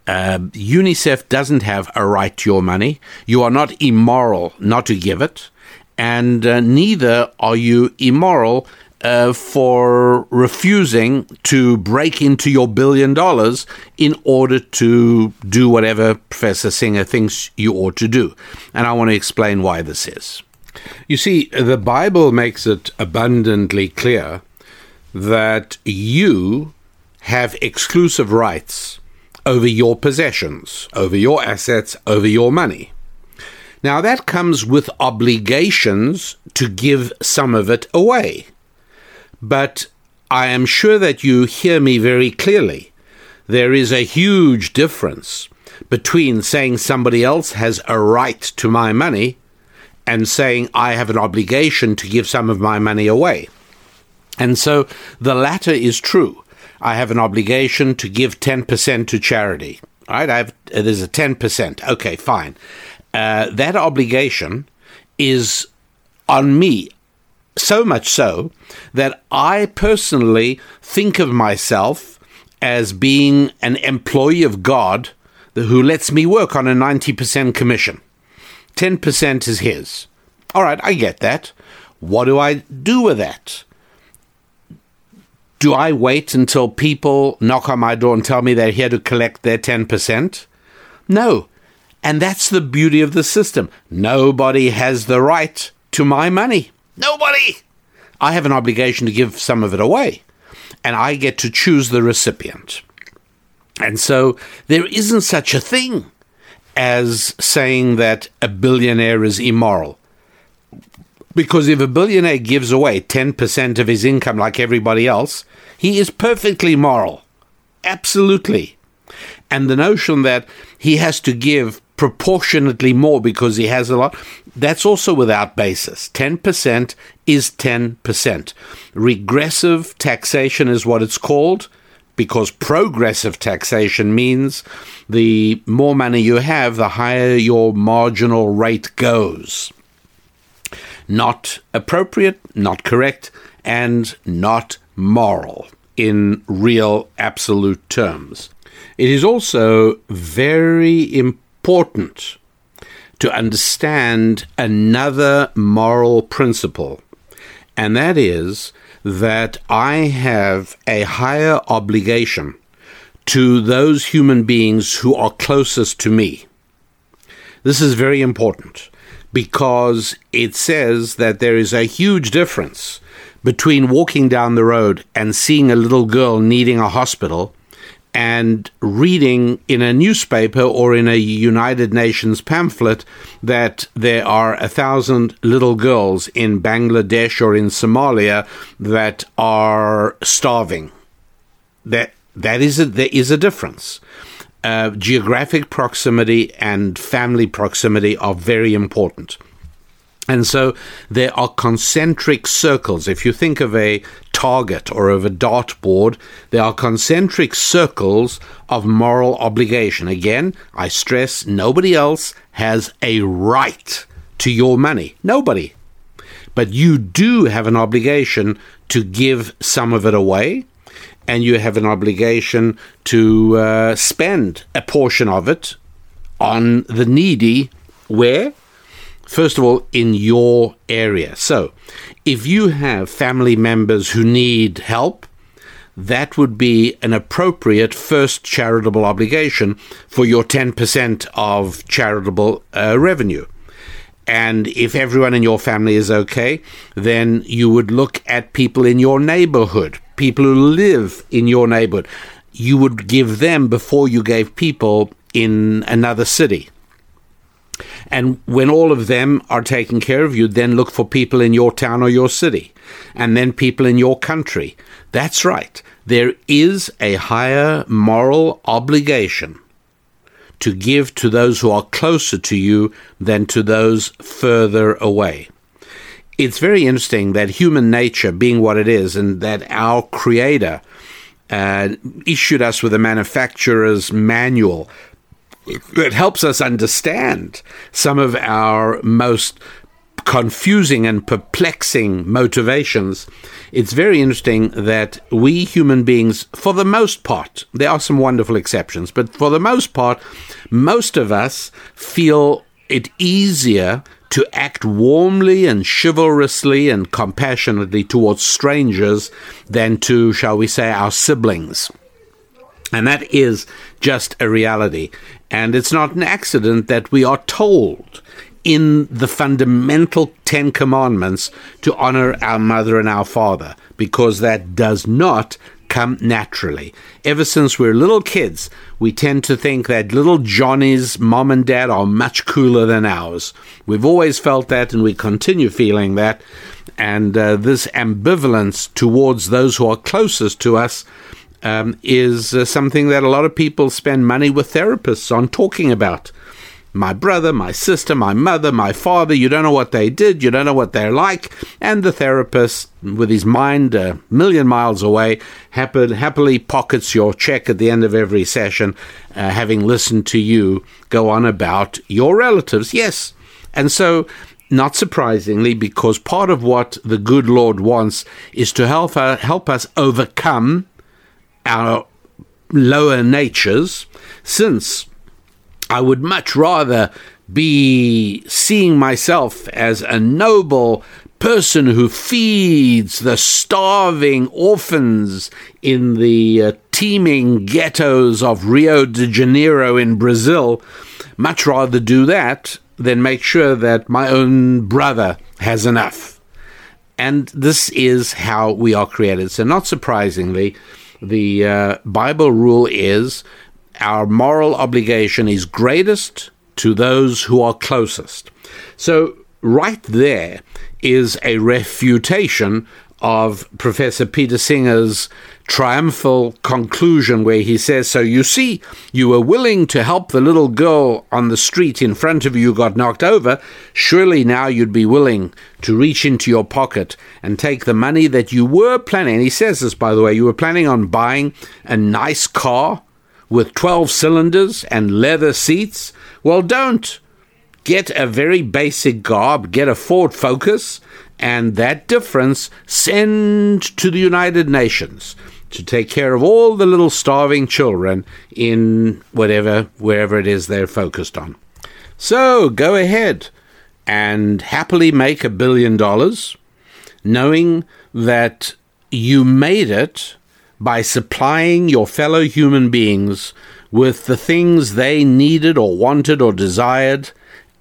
uh, UNICEF doesn't have a right to your money. You are not immoral not to give it and uh, neither are you immoral uh, for refusing to break into your billion dollars in order to do whatever Professor Singer thinks you ought to do. And I want to explain why this is. You see, the Bible makes it abundantly clear that you have exclusive rights over your possessions, over your assets, over your money. Now, that comes with obligations to give some of it away. But I am sure that you hear me very clearly. There is a huge difference between saying somebody else has a right to my money and saying I have an obligation to give some of my money away. And so the latter is true. I have an obligation to give 10% to charity. Right? I have, uh, there's a 10%. Okay, fine. Uh, that obligation is on me. So much so that I personally think of myself as being an employee of God who lets me work on a 90% commission. 10% is his. All right, I get that. What do I do with that? Do I wait until people knock on my door and tell me they're here to collect their 10%? No. And that's the beauty of the system. Nobody has the right to my money. Nobody! I have an obligation to give some of it away, and I get to choose the recipient. And so there isn't such a thing as saying that a billionaire is immoral. Because if a billionaire gives away 10% of his income like everybody else, he is perfectly moral. Absolutely. And the notion that he has to give proportionately more because he has a lot, that's also without basis. 10% is 10%. Regressive taxation is what it's called because progressive taxation means the more money you have, the higher your marginal rate goes. Not appropriate, not correct, and not moral in real absolute terms. It is also very important important to understand another moral principle, and that is that I have a higher obligation to those human beings who are closest to me. This is very important because it says that there is a huge difference between walking down the road and seeing a little girl needing a hospital and reading in a newspaper or in a United Nations pamphlet that there are a thousand little girls in Bangladesh or in Somalia that are starving. That that is a, there is a difference. Uh, geographic proximity and family proximity are very important. And so there are concentric circles. If you think of a target or of a dartboard, there are concentric circles of moral obligation. Again, I stress nobody else has a right to your money. Nobody. But you do have an obligation to give some of it away, and you have an obligation to uh, spend a portion of it on the needy. Where? first of all, in your area. So, if you have family members who need help, that would be an appropriate first charitable obligation for your 10% of charitable uh, revenue. And if everyone in your family is okay, then you would look at people in your neighborhood, people who live in your neighborhood. You would give them before you gave people in another city. And when all of them are taken care of, you then look for people in your town or your city, and then people in your country. That's right. There is a higher moral obligation to give to those who are closer to you than to those further away. It's very interesting that human nature, being what it is, and that our Creator uh, issued us with a manufacturer's manual it helps us understand some of our most confusing and perplexing motivations. It's very interesting that we human beings, for the most part, there are some wonderful exceptions, but for the most part, most of us feel it easier to act warmly and chivalrously and compassionately towards strangers than to, shall we say, our siblings. And that is just a reality. And it's not an accident that we are told in the fundamental Ten Commandments to honor our mother and our father, because that does not come naturally. Ever since we're little kids, we tend to think that little Johnny's mom and dad are much cooler than ours. We've always felt that, and we continue feeling that. And uh, this ambivalence towards those who are closest to us um, is uh, something that a lot of people spend money with therapists on talking about. My brother, my sister, my mother, my father, you don't know what they did, you don't know what they're like. And the therapist, with his mind a million miles away, happily pockets your check at the end of every session, uh, having listened to you go on about your relatives. Yes. And so not surprisingly, because part of what the good Lord wants is to help, uh, help us overcome our lower natures, since I would much rather be seeing myself as a noble person who feeds the starving orphans in the uh, teeming ghettos of Rio de Janeiro in Brazil, much rather do that than make sure that my own brother has enough. And this is how we are created. So, not surprisingly, the uh, Bible rule is our moral obligation is greatest to those who are closest. So, right there is a refutation of Professor Peter Singer's triumphal conclusion where he says, So you see, you were willing to help the little girl on the street in front of you got knocked over. Surely now you'd be willing to reach into your pocket and take the money that you were planning. he says this, by the way, you were planning on buying a nice car with 12 cylinders and leather seats. Well, don't. Get a very basic garb, get a Ford Focus, and that difference send to the United Nations to take care of all the little starving children in whatever, wherever it is they're focused on. So go ahead and happily make a billion dollars, knowing that you made it by supplying your fellow human beings with the things they needed or wanted or desired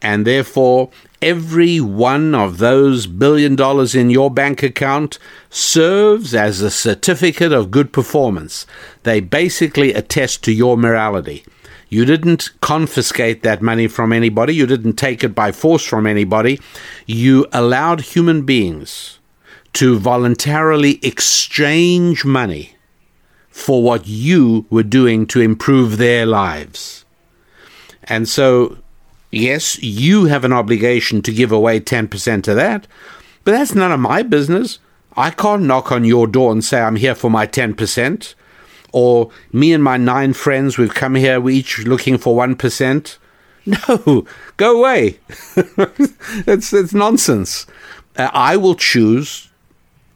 and therefore every one of those billion dollars in your bank account serves as a certificate of good performance. They basically attest to your morality. You didn't confiscate that money from anybody. You didn't take it by force from anybody. You allowed human beings to voluntarily exchange money for what you were doing to improve their lives. And so Yes, you have an obligation to give away 10% of that, but that's none of my business. I can't knock on your door and say, I'm here for my 10%. Or me and my nine friends, we've come here, we're each looking for 1%. [laughs] No, go away. [laughs] it's, it's nonsense. Uh, I will choose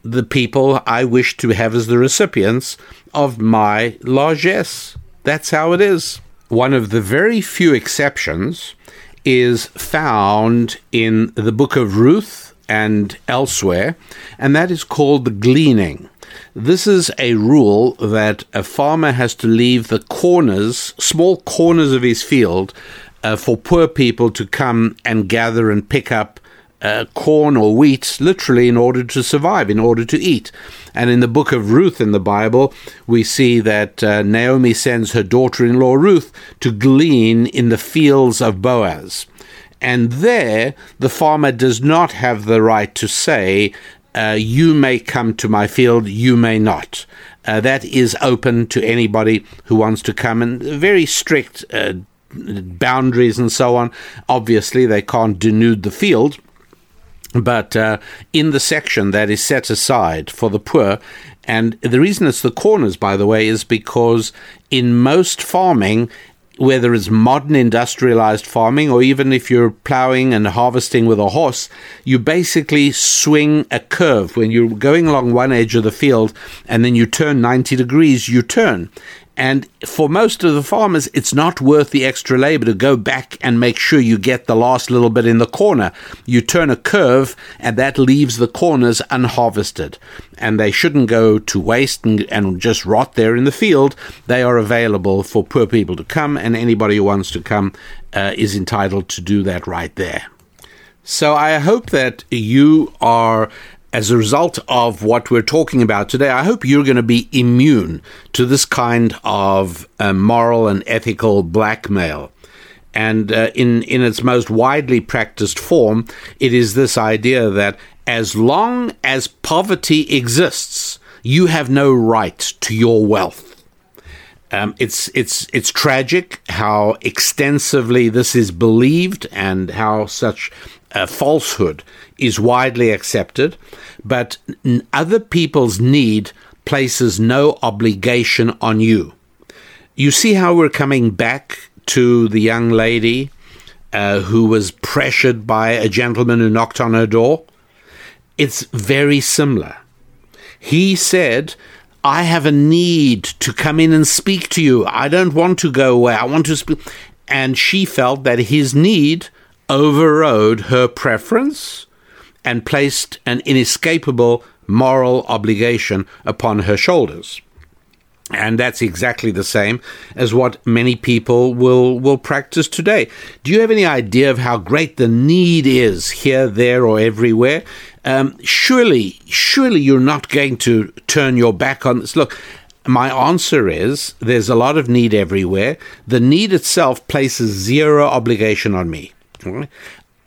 the people I wish to have as the recipients of my largesse. That's how it is. One of the very few exceptions is found in the book of Ruth and elsewhere, and that is called the gleaning. This is a rule that a farmer has to leave the corners, small corners of his field, uh, for poor people to come and gather and pick up uh, corn or wheat, literally, in order to survive, in order to eat. And in the book of Ruth in the Bible, we see that uh, Naomi sends her daughter in law Ruth to glean in the fields of Boaz. And there, the farmer does not have the right to say, uh, You may come to my field, you may not. Uh, that is open to anybody who wants to come, and very strict uh, boundaries and so on. Obviously, they can't denude the field but uh, in the section that is set aside for the poor, and the reason it's the corners, by the way, is because in most farming, whether it's modern industrialized farming or even if you're plowing and harvesting with a horse, you basically swing a curve. When you're going along one edge of the field and then you turn 90 degrees, you turn. And for most of the farmers, it's not worth the extra labor to go back and make sure you get the last little bit in the corner. You turn a curve, and that leaves the corners unharvested. And they shouldn't go to waste and, and just rot there in the field. They are available for poor people to come, and anybody who wants to come uh, is entitled to do that right there. So I hope that you are as a result of what we're talking about today, I hope you're going to be immune to this kind of uh, moral and ethical blackmail. And uh, in, in its most widely practiced form, it is this idea that as long as poverty exists, you have no right to your wealth. Um, it's it's it's tragic how extensively this is believed and how such uh, falsehood is widely accepted, but other people's need places no obligation on you. You see how we're coming back to the young lady uh, who was pressured by a gentleman who knocked on her door? It's very similar. He said, I have a need to come in and speak to you. I don't want to go away. I want to speak. And she felt that his need overrode her preference and placed an inescapable moral obligation upon her shoulders. And that's exactly the same as what many people will, will practice today. Do you have any idea of how great the need is here, there, or everywhere? Um, surely, surely you're not going to turn your back on this. Look, my answer is there's a lot of need everywhere. The need itself places zero obligation on me.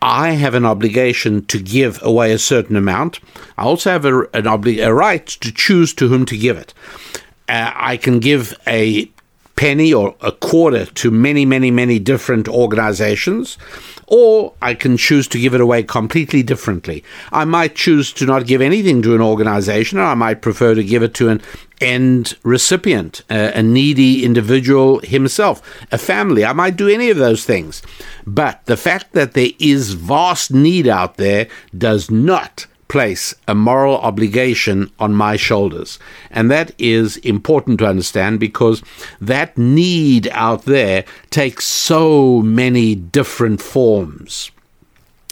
I have an obligation to give away a certain amount. I also have a, an obli- a right to choose to whom to give it. Uh, I can give a penny or a quarter to many, many, many different organizations, or I can choose to give it away completely differently. I might choose to not give anything to an organization, or I might prefer to give it to an end recipient, a needy individual himself, a family. I might do any of those things. But the fact that there is vast need out there does not place a moral obligation on my shoulders. And that is important to understand because that need out there takes so many different forms.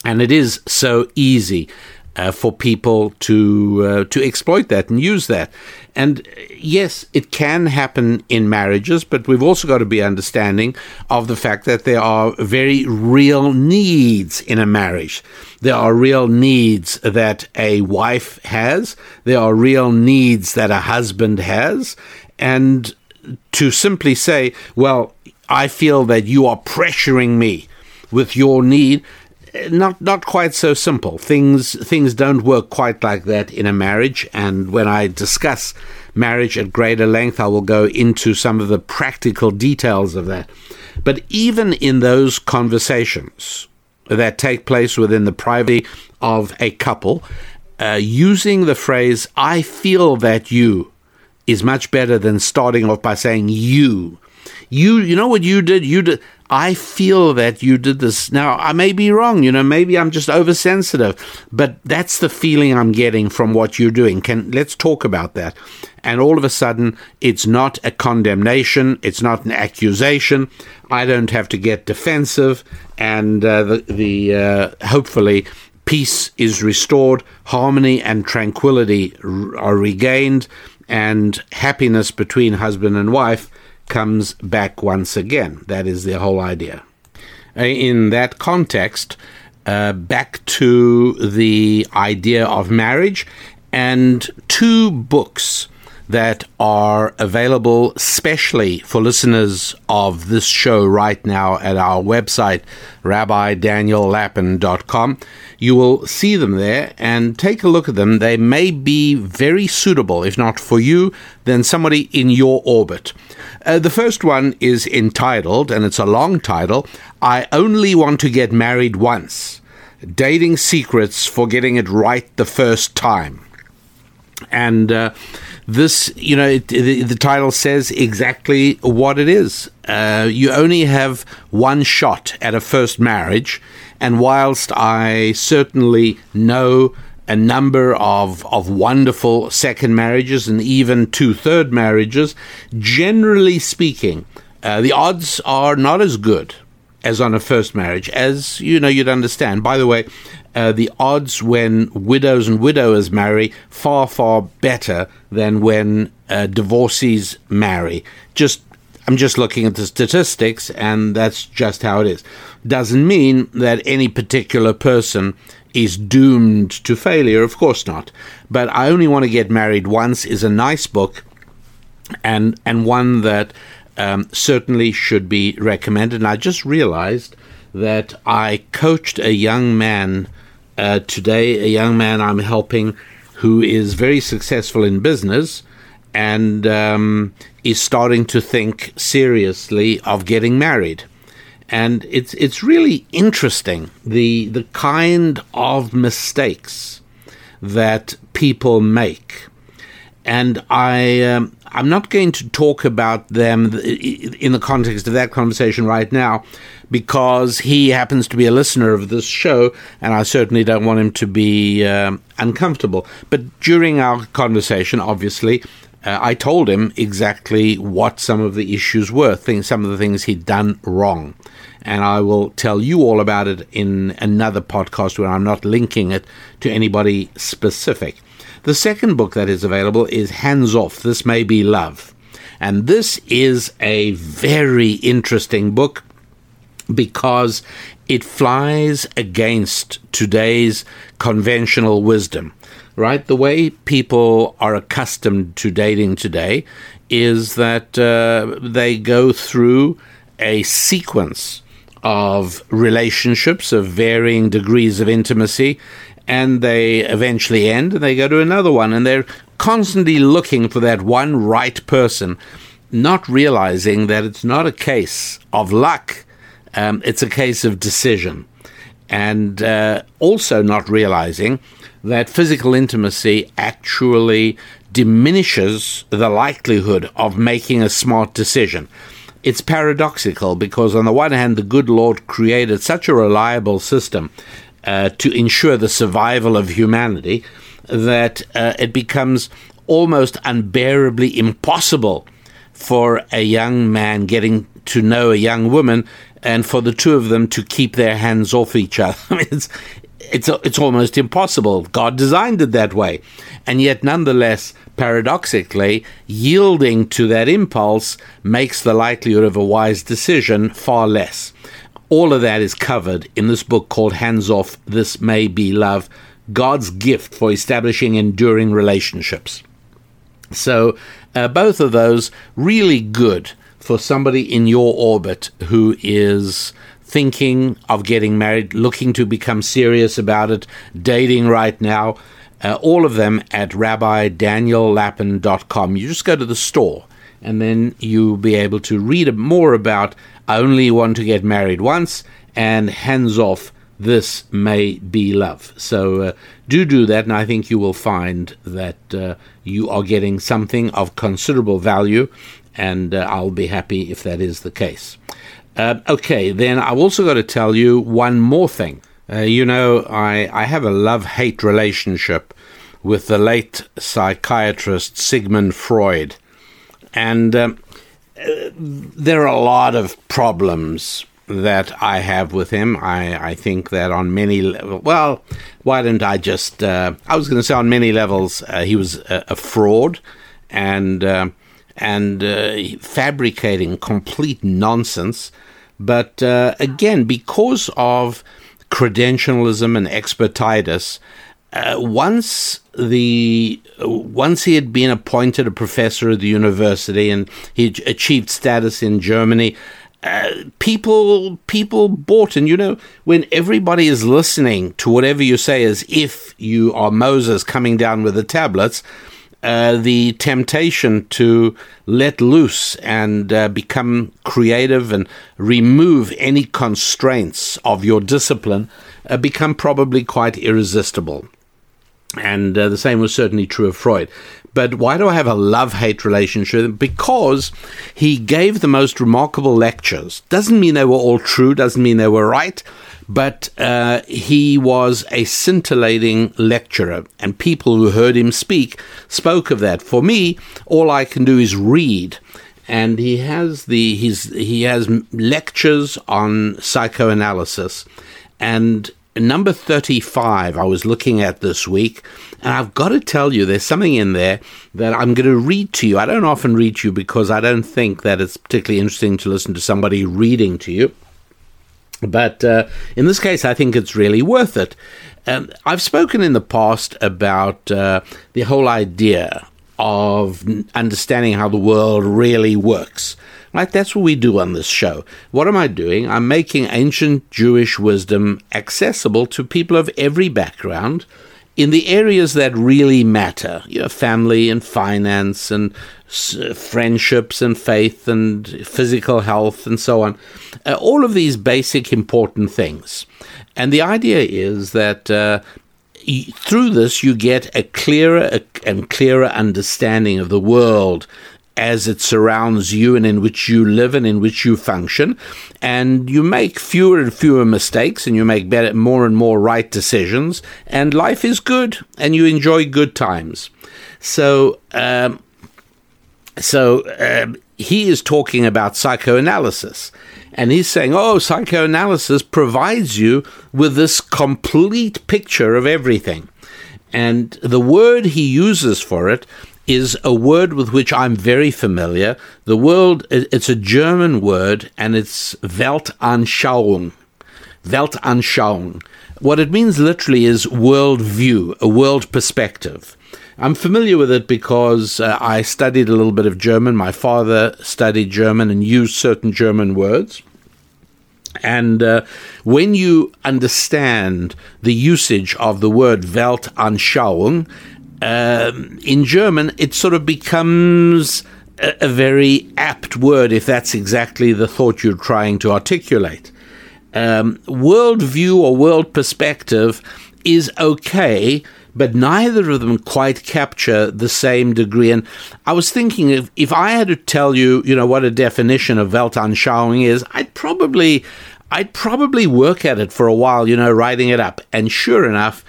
And it is so easy uh, for people to uh, to exploit that and use that. And yes, it can happen in marriages, but we've also got to be understanding of the fact that there are very real needs in a marriage. There are real needs that a wife has. There are real needs that a husband has. And to simply say, well, I feel that you are pressuring me with your need, not not quite so simple. Things things don't work quite like that in a marriage. And when I discuss marriage at greater length, I will go into some of the practical details of that. But even in those conversations that take place within the privacy of a couple, uh, using the phrase "I feel that you" is much better than starting off by saying "you." You, you know what you did? You did. I feel that you did this. Now, I may be wrong, you know, maybe I'm just oversensitive, but that's the feeling I'm getting from what you're doing. Can let's talk about that. And all of a sudden, it's not a condemnation, it's not an accusation. I don't have to get defensive, and uh, the, the uh, hopefully peace is restored, harmony and tranquility are regained, and happiness between husband and wife comes back once again. That is the whole idea. Uh, in that context, uh, back to the idea of marriage and two books that are available specially for listeners of this show right now at our website, rabbidaniellapin.com. You will see them there and take a look at them. They may be very suitable, if not for you, then somebody in your orbit. Uh, the first one is entitled, and it's a long title I Only Want to Get Married Once Dating Secrets for Getting It Right the First Time. And uh, this, you know, it, the, the, title says exactly what it is. Uh, you only have one shot at a first marriage, and whilst I certainly know a number of, of wonderful second marriages and even two third marriages, generally speaking, uh, the odds are not as good as on a first marriage, as you know, you'd understand. By the way, uh, the odds when widows and widowers marry far, far better than when uh, divorcees marry. Just I'm just looking at the statistics, and that's just how it is. Doesn't mean that any particular person is doomed to failure. Of course not. But I only want to get married once is a nice book, and and one that um, certainly should be recommended. And I just realized that I coached a young man uh, today, a young man I'm helping who is very successful in business and um, is starting to think seriously of getting married. And it's it's really interesting the the kind of mistakes that people make, and I um, I'm not going to talk about them in the context of that conversation right now, because he happens to be a listener of this show, and I certainly don't want him to be um, uncomfortable. But during our conversation, obviously. Uh, I told him exactly what some of the issues were, things, some of the things he'd done wrong and I will tell you all about it in another podcast where I'm not linking it to anybody specific. The second book that is available is Hands Off This May Be Love. And this is a very interesting book because it flies against today's conventional wisdom, right? The way people are accustomed to dating today is that uh, they go through a sequence of relationships of varying degrees of intimacy, and they eventually end and they go to another one, and they're constantly looking for that one right person, not realizing that it's not a case of luck, um, it's a case of decision. And uh, also not realizing that physical intimacy actually diminishes the likelihood of making a smart decision it's paradoxical because, on the one hand, the good Lord created such a reliable system uh, to ensure the survival of humanity that uh, it becomes almost unbearably impossible for a young man getting to know a young woman and for the two of them to keep their hands off each other. [laughs] I mean, it's, it's, it's almost impossible. God designed it that way. And yet, nonetheless, paradoxically, yielding to that impulse makes the likelihood of a wise decision far less. All of that is covered in this book called Hands Off This May Be Love God's gift for establishing enduring relationships. So, uh, both of those really good for somebody in your orbit who is thinking of getting married, looking to become serious about it, dating right now. Uh, all of them at rabbidaniellapin.com. You just go to the store and then you'll be able to read more about I only want to get married once and hands off this may be love. So uh, do do that, and I think you will find that uh, you are getting something of considerable value, and uh, I'll be happy if that is the case. Uh, okay, then I've also got to tell you one more thing. Uh, you know, I, I have a love hate relationship with the late psychiatrist Sigmund Freud, and um, uh, there are a lot of problems that I have with him. I, I think that on many levels, well, why didn't I just, uh, I was going to say on many levels, uh, he was a, a fraud and, uh, and uh, fabricating complete nonsense. But uh, again, because of credentialism and expertitis, uh, once the once he had been appointed a professor at the university and he achieved status in Germany, uh, people people bought. And you know when everybody is listening to whatever you say as if you are Moses coming down with the tablets uh, the temptation to let loose and uh, become creative and remove any constraints of your discipline uh, become probably quite irresistible and uh, the same was certainly true of Freud. But why do I have a love hate relationship? Because he gave the most remarkable lectures. Doesn't mean they were all true, doesn't mean they were right, but uh, he was a scintillating lecturer, and people who heard him speak spoke of that. For me, all I can do is read and he has the his he has lectures on psychoanalysis and number 35 I was looking at this week, and I've got to tell you, there's something in there that I'm going to read to you. I don't often read to you because I don't think that it's particularly interesting to listen to somebody reading to you. But uh, in this case, I think it's really worth it. Um, I've spoken in the past about uh, the whole idea of understanding how the world really works. Right? That's what we do on this show. What am I doing? I'm making ancient Jewish wisdom accessible to people of every background in the areas that really matter you know, family and finance and friendships and faith and physical health and so on. Uh, all of these basic important things. And the idea is that uh, through this, you get a clearer and clearer understanding of the world as it surrounds you and in which you live and in which you function. And you make fewer and fewer mistakes and you make better, more and more right decisions. And life is good and you enjoy good times. So, um, so um, he is talking about psychoanalysis. And he's saying, oh, psychoanalysis provides you with this complete picture of everything. And the word he uses for it is a word with which I'm very familiar. The word, it's a German word, and it's Weltanschauung. Weltanschauung. What it means literally is world view, a world perspective. I'm familiar with it because uh, I studied a little bit of German. My father studied German and used certain German words. And uh, when you understand the usage of the word Weltanschauung, um, in German, it sort of becomes a, a, very apt word if that's exactly the thought you're trying to articulate. Um, worldview or world perspective is okay, but neither of them quite capture the same degree. And I was thinking if, if I had to tell you, you know, what a definition of Weltanschauung is, I'd probably I'd probably work at it for a while, you know, writing it up. And sure enough,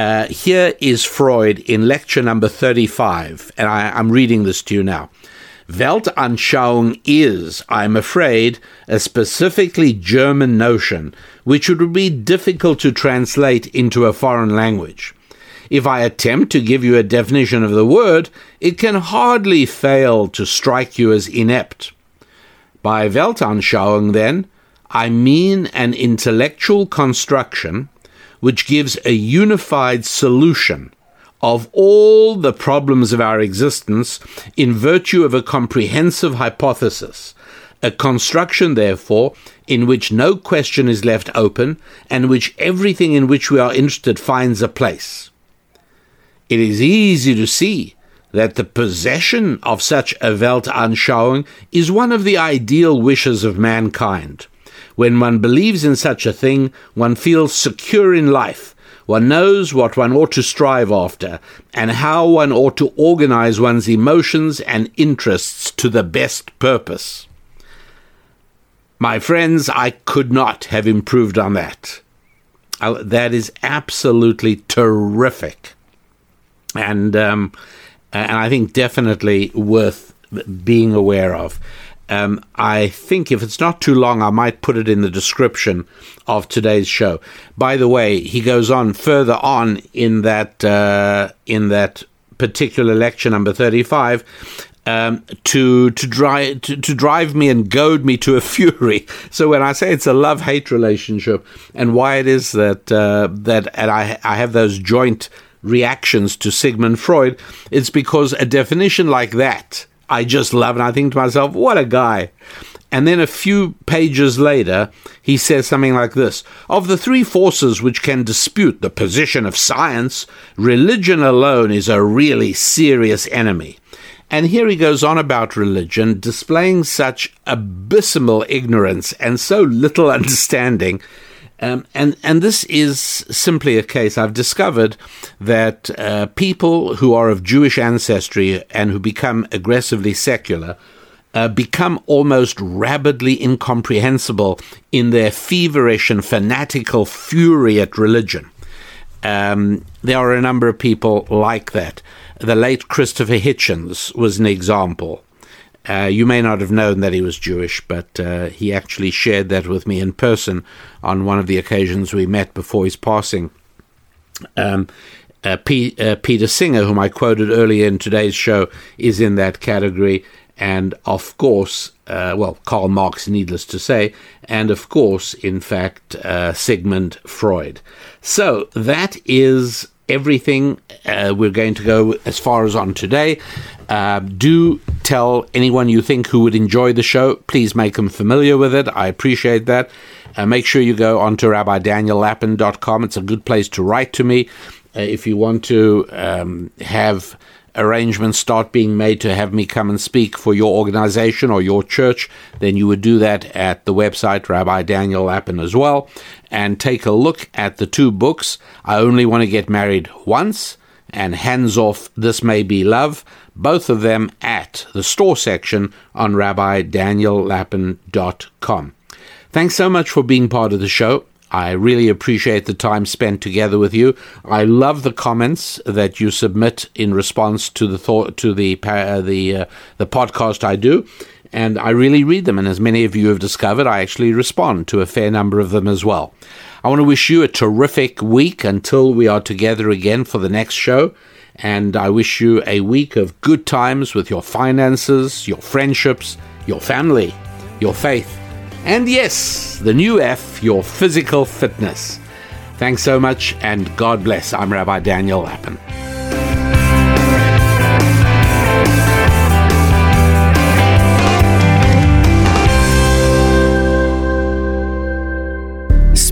uh, here is Freud in lecture number 35, and I, I'm reading this to you now. Weltanschauung is, I'm afraid, a specifically German notion which would be difficult to translate into a foreign language. If I attempt to give you a definition of the word, it can hardly fail to strike you as inept. By Weltanschauung, then, I mean an intellectual construction which gives a unified solution of all the problems of our existence in virtue of a comprehensive hypothesis, a construction, therefore, in which no question is left open and which everything in which we are interested finds a place. It is easy to see that the possession of such a Weltanschauung is one of the ideal wishes of mankind. When one believes in such a thing, one feels secure in life one knows what one ought to strive after and how one ought to organize one's emotions and interests to the best purpose. My friends, I could not have improved on that. That is absolutely terrific. And, um, and I think definitely worth being aware of. Um, I think if it's not too long, I might put it in the description of today's show. By the way, he goes on further on in that uh, in that particular lecture number thirty-five. Um, to to drive to, to drive me and goad me to a [laughs] fury. So when I say it's a love hate relationship, and why it is that uh, that and I I have those joint reactions to Sigmund Freud, it's because a definition like that I just love it. I think to myself, what a guy. And then a few pages later, he says something like this Of the three forces which can dispute the position of science, religion alone is a really serious enemy. And here he goes on about religion, displaying such abysmal ignorance and so little [laughs] understanding um, and and this is simply a case. I've discovered that uh, people who are of Jewish ancestry and who become aggressively secular uh, become almost rabidly incomprehensible in their feverish and fanatical fury at religion. Um, there are a number of people like that. The late Christopher Hitchens was an example. Uh, you may not have known that he was Jewish, but uh, he actually shared that with me in person on one of the occasions we met before his passing. Um, uh, P- uh, Peter Singer, whom I quoted earlier in today's show, is in that category. And of course, uh, well, Karl Marx, needless to say, and of course, in fact, uh, Sigmund Freud. So that is everything. Uh, we're going to go as far as on today. Uh, do tell anyone you think who would enjoy the show. Please make them familiar with it. I appreciate that. Uh, make sure you go onto rabbidaniellapin.com. It's a good place to write to me. Uh, if you want to um, have arrangements start being made to have me come and speak for your organization or your church, then you would do that at the website Rabbi Daniel Lapin as well. And take a look at the two books. I only want to get married once and Hands Off This May Be Love both of them at the store section on rabbidaniellapin.com. Thanks so much for being part of the show. I really appreciate the time spent together with you. I love the comments that you submit in response to the thought to the uh, the uh, the podcast I do, and I really read them. And as many of you have discovered, I actually respond to a fair number of them as well. I want to wish you a terrific week until we are together again for the next show. And I wish you a week of good times with your finances, your friendships, your family, your faith, and yes, the new F, your physical fitness. Thanks so much, and God bless. I'm Rabbi Daniel Lapin.